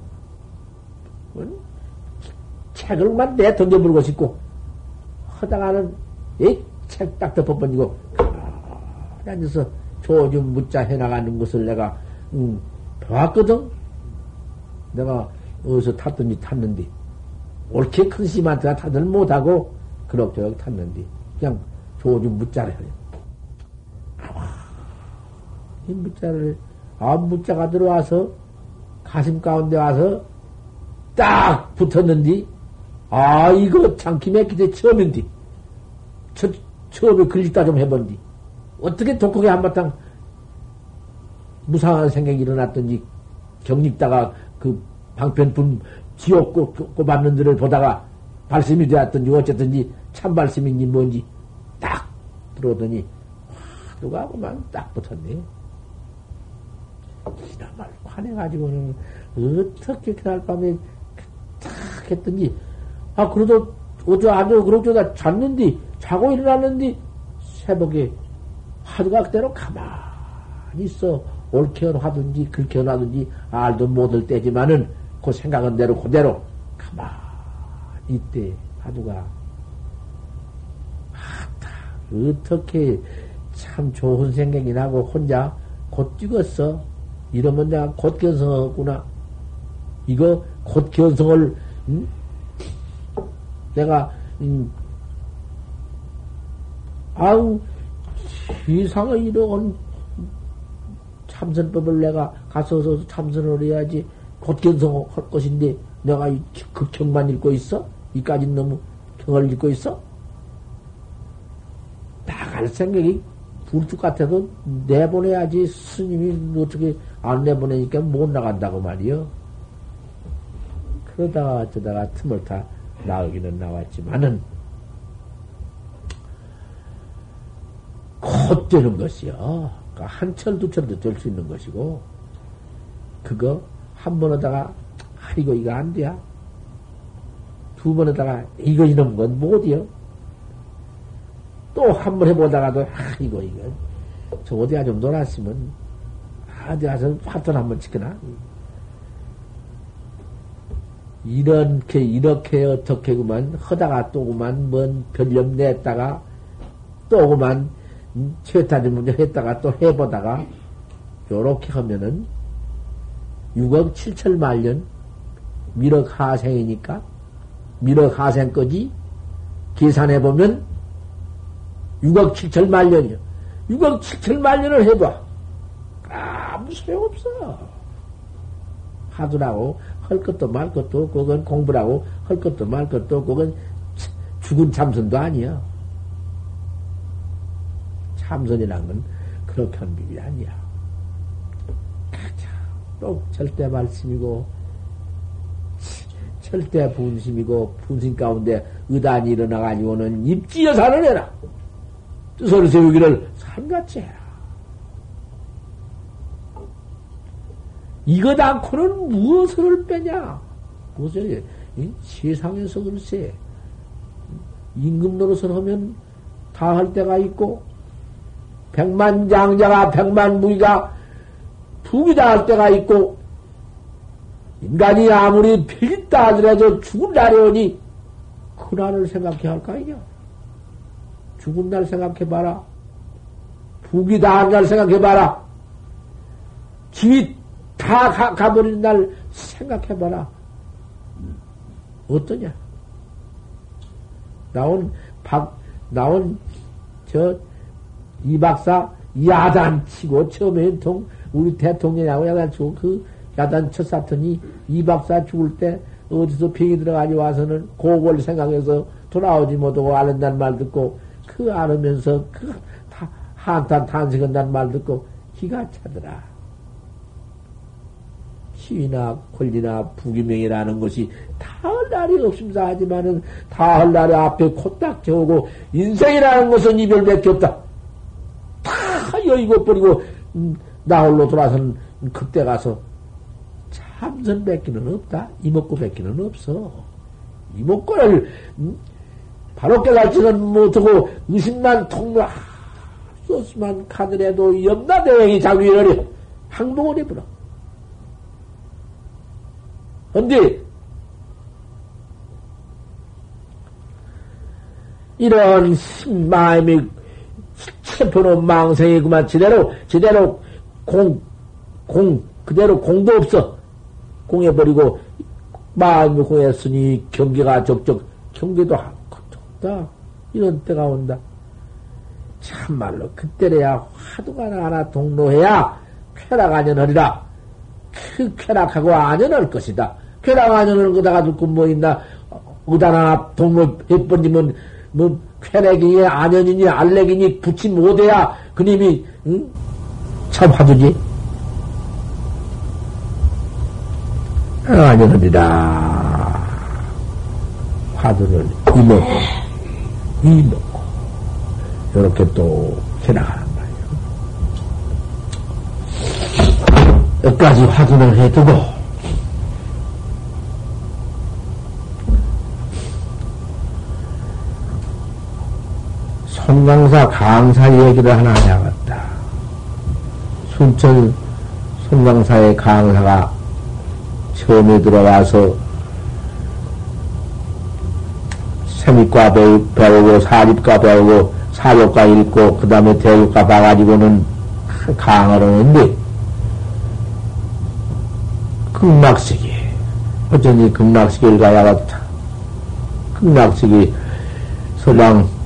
응? 책을만 내 던져버리고 싶고, 이 책딱 덮어버리고, 앉아서 조좀 묻자 해나가는 것을 내가, 음, 봤거든? 내가 어디서 탔든지 탔는데, 옳게 큰 스님한테 다들 못하고, 그럭저럭 탔는데, 그냥 조좀 묻자를 해. 이 묻자를, 아, 묻자가 들어와서, 가슴 가운데 와서, 딱 붙었는데, 아, 이거 장기 맥기대 처음인데, 첫, 처음에 글짓다 좀 해본디. 어떻게 독하게 한바탕 무상한 생각이 일어났던지, 경립다가 그 방편분 지옥 꼽받는 데를 보다가 발심이 되었던지 어쨌든지 참 발심인지 뭔지 딱 들어오더니 화두가 그만 딱 붙었네. 이나말 화내가지고는 어떻게 그날 밤에 딱 했더니 아 그래도 어쩌 아주 그럭저다 잤는데 자고 일어났는데 새벽에 화두가 그대로 가만히 있어. 옳게 하든지 그렇게 하든지 알도 못할 때지만은 그 생각은 대로 그대로 가만히 있대. 화두가. 아따 어떻게 참 좋은 생각이 나고 혼자 곧 찍었어? 이러면 내가 곧 견성하구나. 이거 곧 견성을 음? 내가 음, 아우 세상에 이런 참선법을 내가 가서서 참선을 해야지 곧 견성할 것인데 내가 이 극형만 읽고 있어? 이까지 너무 경을 읽고 있어? 나갈 생각이 불뚝 같아도 내보내야지 스님이 어떻게 안 내보내니까 못 나간다고 말이요. 그러다가 어쩌다가 틈을 타 나오기는 나왔지만은 곧 되는 것이요. 그러니까 한 철, 두 철도 될 수 있는 것이고, 그거 한 번 하다가, 아, 이거, 이거 안 돼. 두 번 하다가, 이거 이런 건 못이요. 또 한 번 해보다가도, 아, 이거, 이거. 저 어디가 좀 놀았으면, 아, 어디 가서 화돈 한번 치거나. 이렇게, 이렇게 어떻게 그만, 하다가 또 그만, 뭔 별념 냈다가, 또 그만, 최타지 문제 했다가 또 해보다가, 요렇게 하면은, 6억 7천 말년, 미륵 하생이니까, 미륵 하생까지 계산해보면, 6억 7천 말년이요. 6억 7천 말년을 해봐. 아무 소용없어. 하더라고. 할 것도 말 것도 없고, 그건 공부라고 할 것도 말 것도 없고, 그건 죽은 참선도 아니야. 참선이란 건한 비밀이 아니야. 또 절대 말씀이고, 절대 분심이고, 분심 가운데 의단이 일어나가지고는 입지여 사는 해라. 뜻을 세우기를 산같이 해라. 이것 않고는 무엇을 빼냐? 무엇을, 세상에서 글쎄, 임금 노릇을 하면 다 할 때가 있고, 백만 장자가 백만 무기가 두기다 할 때가 있고, 인간이 아무리 필있다 하더라도 죽은 날이 오니, 그날을 생각해 할까, 이냐? 죽은 날 생각해 봐라. 북이 다한 날 생각해 봐라. 집이 다 가, 가버린 날 생각해 봐라. 어떠냐? 나온 박, 나온 저 이 박사 야단 치고 처음에 통 우리 대통령하고 야단 치고 그 야단 쳤었더니 이 박사 죽을 때 어디서 병이 들어가지 와서는 고걸 생각해서 돌아오지 못하고 알른다는 말 듣고 그 알으면서 그 한탄 탄식한다는 말 듣고 기가 차더라. 시위나 권리나 부기명이라는 것이 다 할 날이 없습니다. 하지만은 다 할 날이 앞에 코딱 채우고 인생이라는 것은 이별 밖에 없다. 다 여의고 버리고 음, 나 홀로 돌아서는 그때 가서 참선 뺏기는 없다. 이먹고 뺏기는 없어. 음, 바로 깨달지는 못하고 의심만 통로 소스만 카드라도 염라대왕이 자위를 항동을 해버려. 근데 이런 마음이 체포는 망생이 그만. 제대로 제대로 공 공 그대로 공도 없어. 공해버리고 마음이 공했으니 경계가 적적 경계도 없다. 이런 때가 온다. 참말로 그때래야 화두가 하나 동로해야 쾌락 안연하리라. 그 쾌락하고 안연할 것이다. 쾌락 안연을 거다가 듣고 뭐 있나? 의단하나 동로 해버리면 뭐 쾌락이니 안연이니 알렉이니 붙이 못해야 그님이 응? 참 화두지 안연하리라 화두를 이먹고 이먹고 이렇게 또 해나가는 말이에요. 여기까지 화두를 해두고 송강사 강사 얘기를 하나 해야겠다. 순천 송강사의 강사가 처음에 들어와서 세미과 배우고 사립과 배우고 사교과 읽고 그 다음에 대교과 봐가지고는 강을 하는데 극락식이 어쩐지 극락식을 가야겠다. 극락식이 서방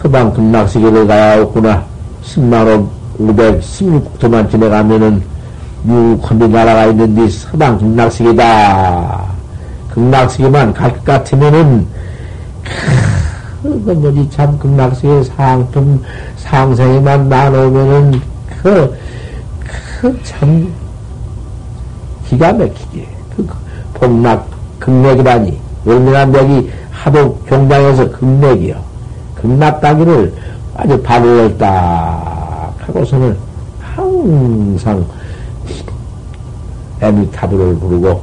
서방 극락시계를 가야겠구나. 10만원 516도만 지내가면은 유컨비 나라가 있는데 서방 극락시계다. 극락시계만 갈 것 같으면은 그 뭐지 참 극락시계 상품 상생에만 나누면은 그 그 참 기가 막히게 그 복락 극맥이라니 얼마나 맥이 하도 경장에서 극맥이요. 극락따기를 아주 발을 딱 하고서는 항상 에미타브를 부르고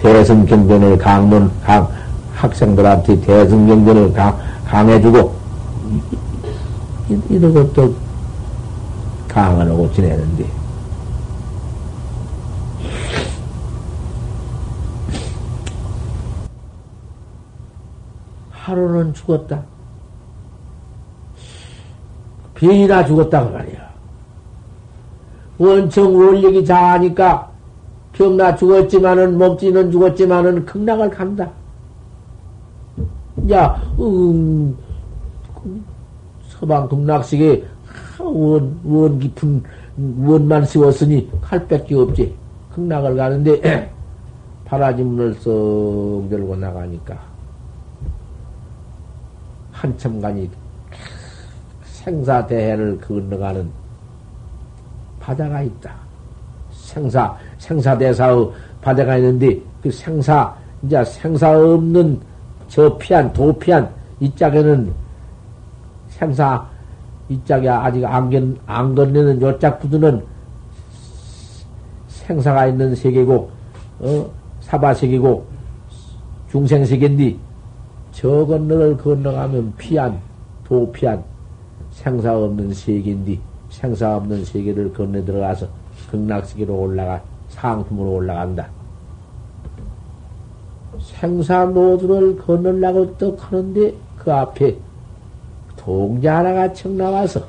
대승경전을 강론 강 학생들한테 대승경전을 강, 강해주고 이러고 또 강을 하고 지내는데 하루는 죽었다. 병이나 죽었다고 말이야. 원청 원력이 자하니까 병나 죽었지만은 먹지는 죽었지만은 극락을 간다. 야, 음, 서방 극락식에 원, 원 깊은 원만 세웠으니 칼 뺏기 없지. 극락을 가는데 바라지 문을 썩 들고 나가니까 한참 가니 생사 대해를 건너가는 바다가 있다. 생사, 생사 대사의 바다가 있는데, 그 생사, 이제 생사 없는 저 피한, 도피한, 이 짝에는 생사, 이 짝이 아직 안, 건, 안 건네는 요짝 부두는 생사가 있는 세계고, 어, 사바세계고, 중생세계인데, 저 건너를 건너가면 피한, 도피한, 생사 없는 세계인데 생사 없는 세계를 건너 들어가서 극락세계로 올라가 상품으로 올라간다. 생사 노드를 건너려고 떡 하는데 그 앞에 동자 하나가 척 나와서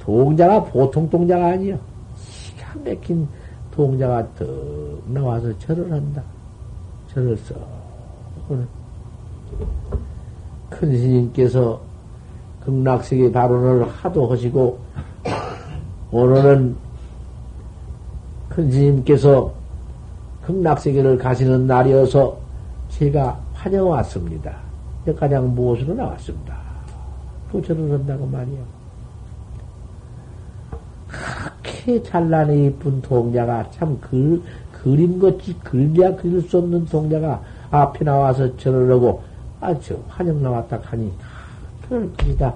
동자가 보통 동자가 아니야. 기가 막힌 동자가 떡 나와서 절을 한다. 절을 써. 큰 스님께서 극락세계 발언을 하도 하시고, 오늘은 큰 스님께서 극락세계를 가시는 날이어서 제가 환영왔습니다. 가장 무엇으로 나왔습니다. 도처를 한다고 말이요. 그렇게 잘나니 이쁜 동자가 참 그, 그림같이 그려야 그릴 수 없는 동자가 앞에 나와서 절을 하고, 아, 저 환영 나왔다 하니, 그럴 것이다.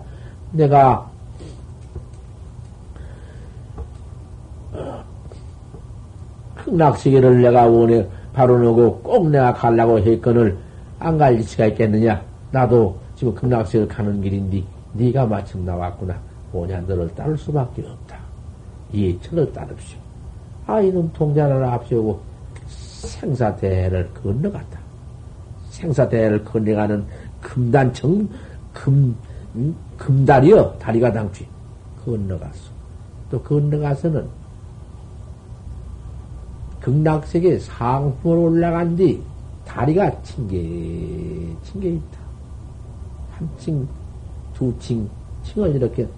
내가, 흑낙시계를 내가 원해 바로 놓고 꼭 내가 가려고 했거늘 안갈 리치가 있겠느냐? 나도 지금 극락세를 가는 길인데 네가 마침 나왔구나. 오냐 너를 따를 수밖에 없다. 이 철을 따릅시오. 아 이놈 통자를 앞세우고 생사대를 건너갔다. 생사대를 건너가는 금단청 금 음? 금다리여 다리가 당취 건너갔어. 또 건너가서는 극락세계 상품으로 올라간 뒤 다리가 층게 층게 있다. 한 층, 두 층, 층을 이렇게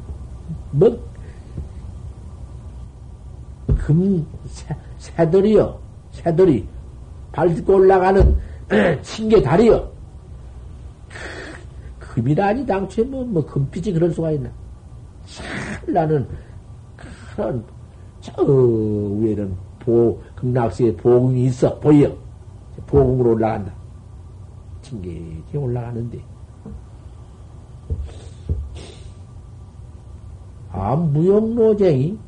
먹 금, 새, 새들이요. 새들이 밟고 올라가는 층게 다리요. 금이라니 당초에 뭐, 뭐, 금빛이 그럴 수가 있나. 찬나는 그런, 저 위에는 보, 극락수에 보궁이 있어, 보여. 보궁으로 올라간다. 층계층 올라가는데. 아, 무용노쟁이?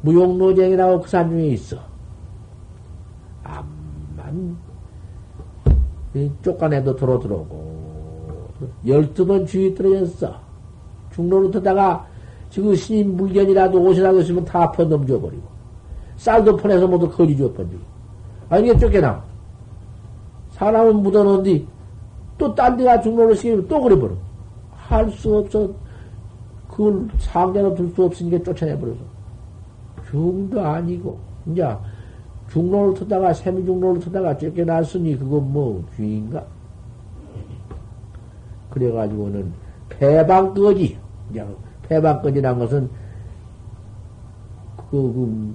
무용노쟁이라고 그 산 중에 있어. 암만, 쫓아내도 도로 들어오고, 열두 번 주위 떨어졌어. 중로로 터다가 지금 신인 물견이라도 옷이라도 있으면 다 퍼 넘겨 버리고. 쌀도 퍼내서 모두 거리 주어 버리고. 아니, 이게 쫓겨나. 사람은 묻어놓은디 또 딴 데가 중로를 시키면 또 그래 버려. 할 수 없어. 그걸 상대로 둘 수 없으니까 쫓아내버려서. 중도 아니고, 이제 중로를 터다가, 세미중로를 터다가 쫓겨났으니 그거 뭐 주인가? 그래가지고는 폐방거지. 이제 폐방거지란 것은 그, 그,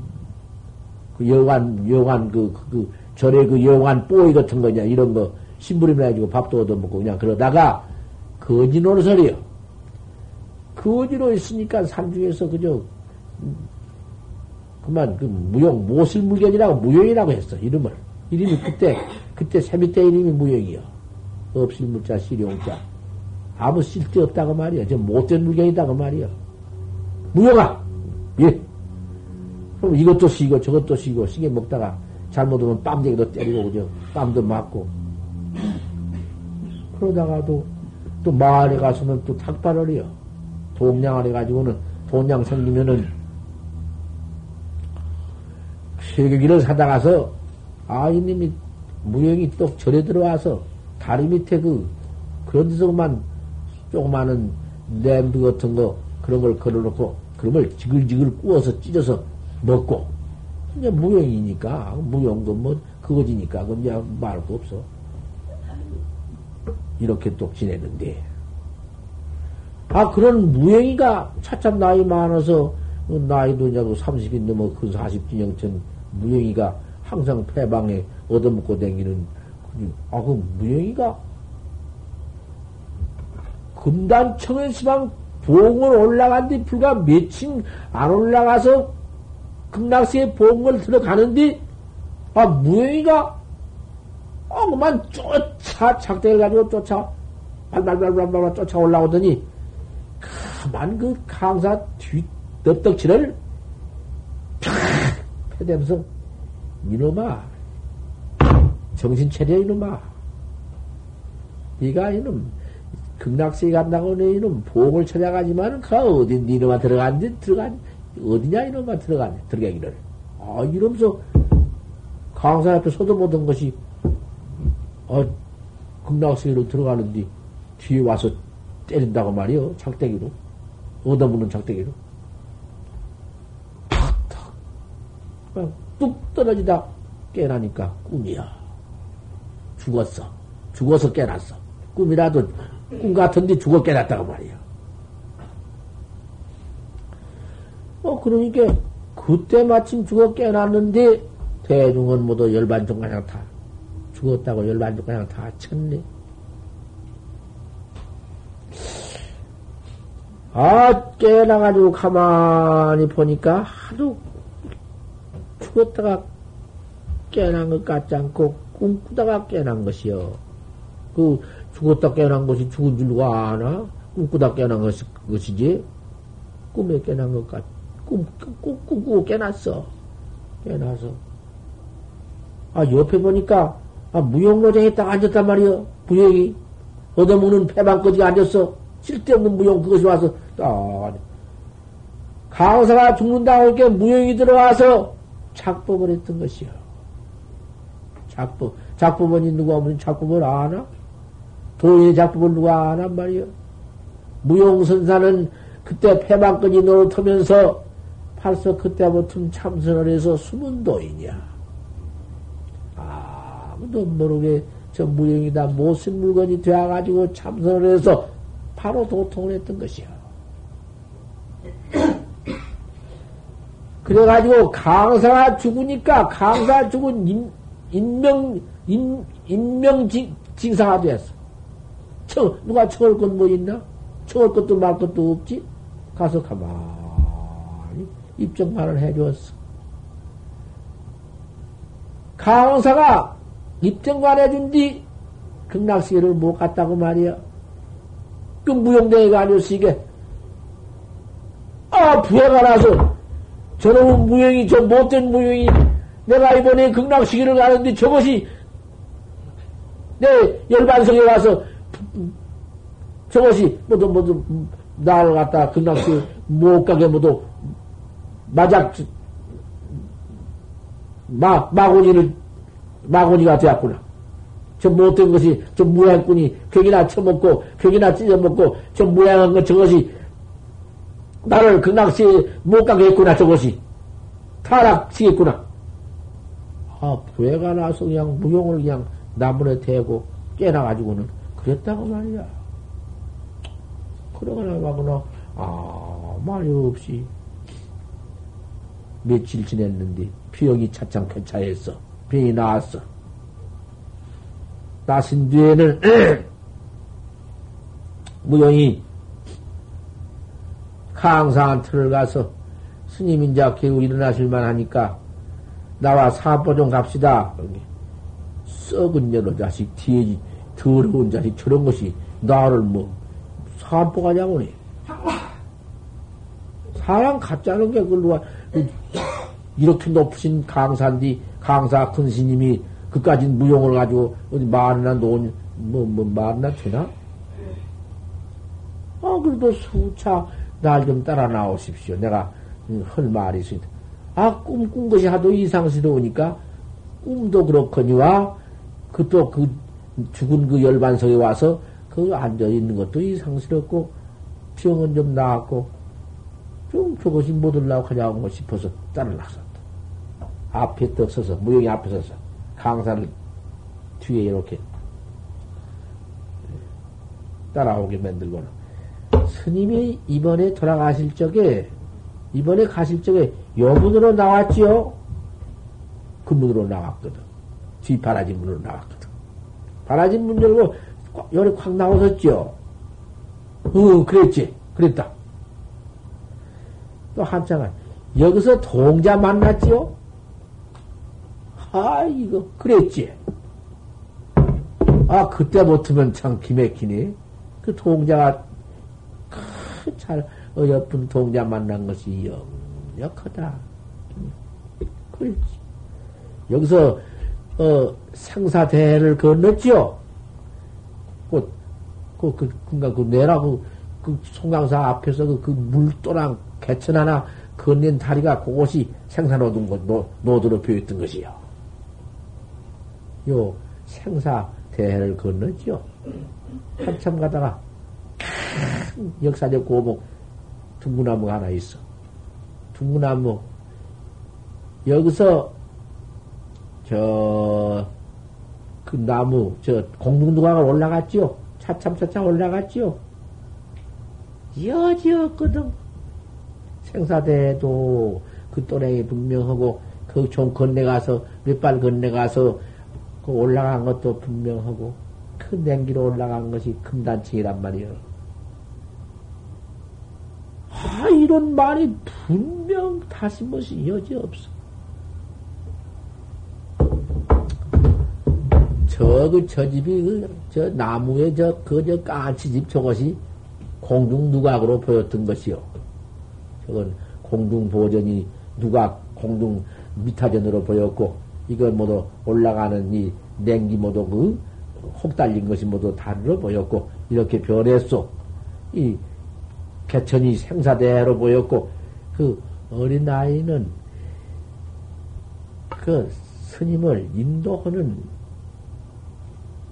그 여관, 여관, 그, 그, 그 절에 그 여관 뽀이 같은 거냐, 이런 거, 심부름 해 가지고 밥도 얻어먹고 그냥 그러다가 거지 노릇을이요. 거지로 있으니까 산 중에서 그저, 그만 그 무용, 모슬 물견이라고 무용이라고 했어, 이름을. 이름이 그때, 그때 세미 때 이름이 무용이요. 없을 물자, 실용자. 아무 쓸데없다고 말이야. 저 못된 물건이다고 말이야. 무용아! 예. 그럼 이것도 쉬고 저것도 쉬고 시계 먹다가 잘못하면 빰쟁이도 때리고 그죠. 빰도 맞고. 그러다가도 또 마을에 가서는 또 탁발을 해요. 동양을 해가지고는 동양 생기면은 세계기를 사다가서 아이님이 무용이 또 절에 들어와서 다리 밑에 그 그런 데서만 조그마한 냄비 같은 거 그런 걸 걸어놓고 그런 걸 지글지글 구워서 찢어서 먹고 이제 무용이니까 무용도 뭐 그거지니까. 그건 이제 말거 없어. 이렇게 또 지내는데. 아 그런 무용이가 차참 나이 많아서 나이도 이제 30이 넘어 그 40진영천 무용이가 항상 폐방에 얻어먹고 다니는 아 그 무용이가 금단청의 시방 봉을 올라간 뒤 불과 며칠 안 올라가서 극락세에 봉을 들어가는데, 아, 무영이가, 아, 그만 쫓아, 작대를 가지고 쫓아, 발발발발발 쫓아 올라오더니, 가만 그 강사 뒤, 넙떡치를 팍! 패대면서, 이놈아, 정신 차려, 이놈아. 네가 이놈, 극락세에 간다고 너희는 복을 찾아가지만 그 어디 니놈아 들어간지 들어간 어디냐 이놈아 들어가네 들어가기를. 아 이러면서 강사 앞에 서도 보던 것이 어 극락세로 들어가는데 뒤에 와서 때린다고 말이요 작대기로. 얻어먹는 작대기로. 탁탁. 뚝 떨어지다 깨나니까 꿈이야. 죽었어. 죽어서 깨났어. 꿈이라도 꿈 같은데 죽어 깨났다고 말이야. 어, 그러니까, 그때 마침 죽어 깨났는데, 대중은 모두 열반종 그냥 다 죽었다고 열반종 그냥 다 쳤네. 아, 깨나가지고 가만히 보니까 하도 죽었다가 깨난 것 같지 않고 꿈꾸다가 깨난 것이요. 그 죽었다 깨난 것이 죽은 줄 누가 아나? 꿈꾸다 깨난 것이, 것이지? 꿈에 깨난 것 같, 꿈, 꿈, 꿈 꾸고 깨났어. 깨나서. 아, 옆에 보니까, 아, 무용로장에 딱 앉았단 말이요. 무용이. 얻어먹는 패방까지 앉았어. 쓸데없는 무용 그것이 와서, 딱, 강사가 죽는다고 이렇게 무용이 들어와서 작법을 했던 것이요. 작법. 작법원이 누가 무슨 작법을 아나? 도인의 작법을 누가 아난 말이요? 무용선사는 그때 패망끈이 노릇하면서 벌써 그때부터 참선을 해서 숨은 도인이야. 아무도 모르게 저 무용이다 못쓴 물건이 되어가지고 참선을 해서 바로 도통을 했던 것이야. 그래가지고 강사가 죽으니까 강사 죽은 인, 인명, 인, 인명징사가 되었어. 청, 누가 청할 것뭐 있나? 청할 것도 말 것도 없지? 가서 가만히 입증만을 해주었어. 강사가 입증만 해준 뒤 극락시계를 못 갔다고 말이야. 그 무용대회가 아니었어, 이게. 아, 부해가 나서 저놈은 무용이, 저 못된 무용이 내가 이번에 극락시기를 가는데 저것이 내 열반성에 가서 저것이 모두 모두 나를 갖다 극락시 못 가게 모두 마작 마 마고니를 마고니가 되었구나. 저 못된 것이 저 무양꾼이 격이나 쳐먹고 격이나 찢어먹고 저 무양한 것 저것이 나를 극락시에 못 가게 했구나 저것이 타락시겠구나. 아, 부해가 나서 그냥 무용을 그냥 나무에 대고 깨나가지고는 그랬다고 말이야. 그러거나 가거나, 아, 말이 없이 며칠 지냈는데 병이 차창 쾌차했어. 병이 나왔어. 나신 뒤에는 무용이 강상한 틀을 가서 스님 인자 개우 일어나실만 하니까 나와 사보 좀 갑시다. 썩은 여러 자식, 뒤에 더러운 자식, 저런 것이 나를 뭐, 사보가 냐고니. 사람 같자는 게, 그걸 누가, 이렇게 높으신 강사인데, 강사 큰 스님이 그까지 무용을 가지고, 어디 말이나 놓은, 뭐, 뭐, 말이나 되나? 아, 그래도 수차 날 좀 따라 나오십시오. 내가 할 말이 있습니다. 아, 꿈 꾼 것이 하도 이상스러우니까 꿈도 그렇거니와 그 또그 그 죽은 그 열반석에 와서 그 앉아 있는 것도 이상스럽고 병은 좀 나았고 좀 저것이 못 올라고 하냐고 싶어서 따라 나섰다. 앞에 떡 서서 무용이 앞에 서서 강사를 뒤에 이렇게 따라오게 만들고는 스님이 이번에 돌아가실 적에 이번에 가실 적에 여문으로 나왔지요? 그 문으로 나왔거든. 뒤 바라진 문으로 나왔거든. 바라진 문 열고 열이 콱 나오셨죠? 어, 그랬지. 그랬다. 또 한참은 여기서 동자 만났지요? 아, 이거, 그랬지. 아, 그때 못하면 참 기맥히네. 그 동자가 잘 어여쁜 동자 만난 것이 역력하다. 그렇지. 여기서 어, 생사대를 건넜지요. 그, 그, 그, 그니까 그 뇌라고 그 송강사 앞에서 그, 그 물도랑 개천 하나 건넨 다리가 그것이 생사노동 것, 노, 노도로 표했던 것이요. 요 생사 대해를 건넜죠. 한참 가다가 역사적 고목 둥구나무가 하나 있어. 둥구나무. 여기서, 저, 그 나무, 저, 공중도강을 올라갔지요? 차참차참 올라갔지요? 여지였거든. 생사대도 그 또래이 분명하고, 좀 건네가서, 몇 발 건네가서, 그 올라간 것도 분명하고, 큰 냉기로 올라간 것이 금단층이란 말이요. 아, 이런 말이 분명 다시 무엇이 여지 없어. 저, 그, 저 집이, 그, 저 나무에 저, 그, 저 까치집 저것이 공중 누각으로 보였던 것이요. 저건 공중 보전이 누각, 공중 미타전으로 보였고, 이건 모두 올라가는 이 냉기 모두 그, 혹 달린 것이 모두 다르로 보였고, 이렇게 변했소. 이 개천이 생사대로 보였고, 그 어린 아이는 그 스님을 인도하는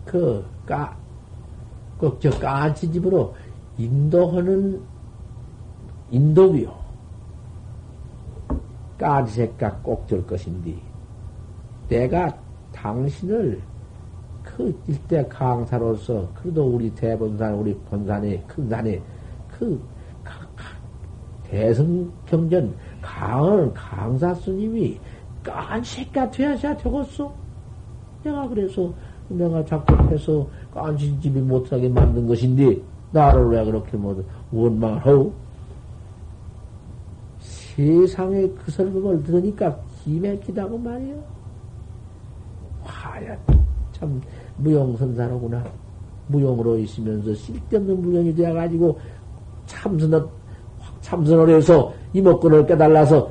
그, 까, 꼭저 까치 집으로 인도하는 인도비요. 까지새까 꼭줄 것인데, 내가 당신을 그 일대 강사로서, 그래도 우리 대본산, 우리 본산에, 큰 산에, 그, 대성경전 강을 강사 스님이 깐새까 돼야지 되겠어? 내가 그래서 내가 자꾸 해서 깐신 집이 못하게 만든 것인데, 나를 왜 그렇게 못 원망을 하고? 세상에 그 설법을 들으니까 기맥히다고 말이야. 화야, 참, 무용선사로구나. 무용으로 있으면서 쓸데없는 무용이 되어가지고 참선을, 참선을 해서 이목구를 깨달아서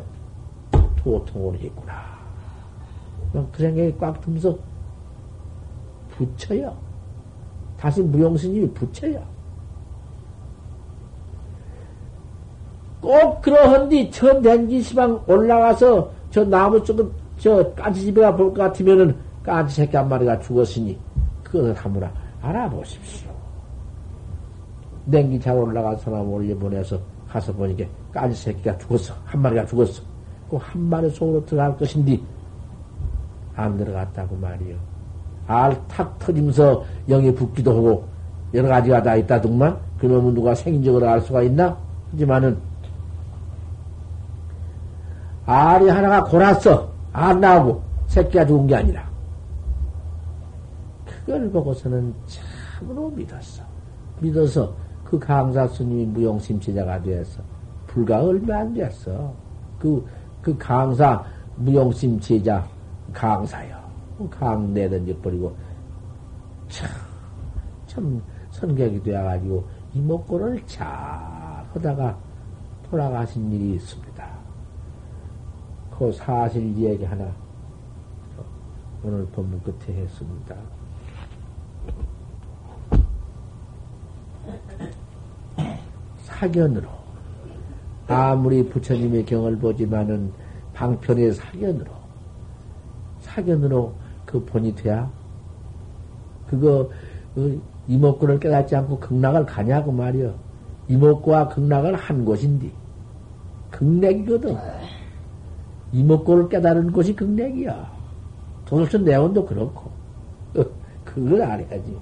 도통을 했구나. 그 생각이 꽉 들면서 부처요. 다시 무용스님이 부처요. 꼭 그러한디 저 냉기 시방 올라가서 저 나무 쪽은 저 까치집에가 볼 것 같으면은 까치 새끼 한 마리가 죽었으니 그것을 한번 알아보십시오. 냉기 잘 올라간 사람 올려보내서 가서 보니까 까치 새끼가 죽었어. 한 마리가 죽었어. 그 한 마리 속으로 들어갈 것인데 안 들어갔다고 말이요. 알탁 터지면서 영이 붙기도 하고 여러 가지가 다 있다더만 그놈은 누가 생인적으로 알 수가 있나? 하지만은 알이 하나가 골았어. 안 나오고 새끼가 죽은 게 아니라 그걸 보고서는 참으로 믿었어. 믿어서 그 강사 스님이 무용심체자가 되어서 불과 얼마 안 됐어. 그, 그 강사 무용심체자 강사요. 강내 던져 버리고 참, 참 선객이 되어가지고 이목구를 잘 하다가 돌아가신 일이 있습니다. 그 사실 이야기 하나 오늘 본문 끝에 했습니다. 사견으로 아무리 부처님의 경을 보지만은 방편의 사견으로 사견으로 그 본이 돼야? 그거, 그 이목구를 깨닫지 않고 극락을 가냐고 말이여. 이목구와 극락을 한 곳인데, 극락이거든. 이목구를 깨달은 곳이 극락이야. 도덕천 내원도 그렇고. 그걸 알아야지.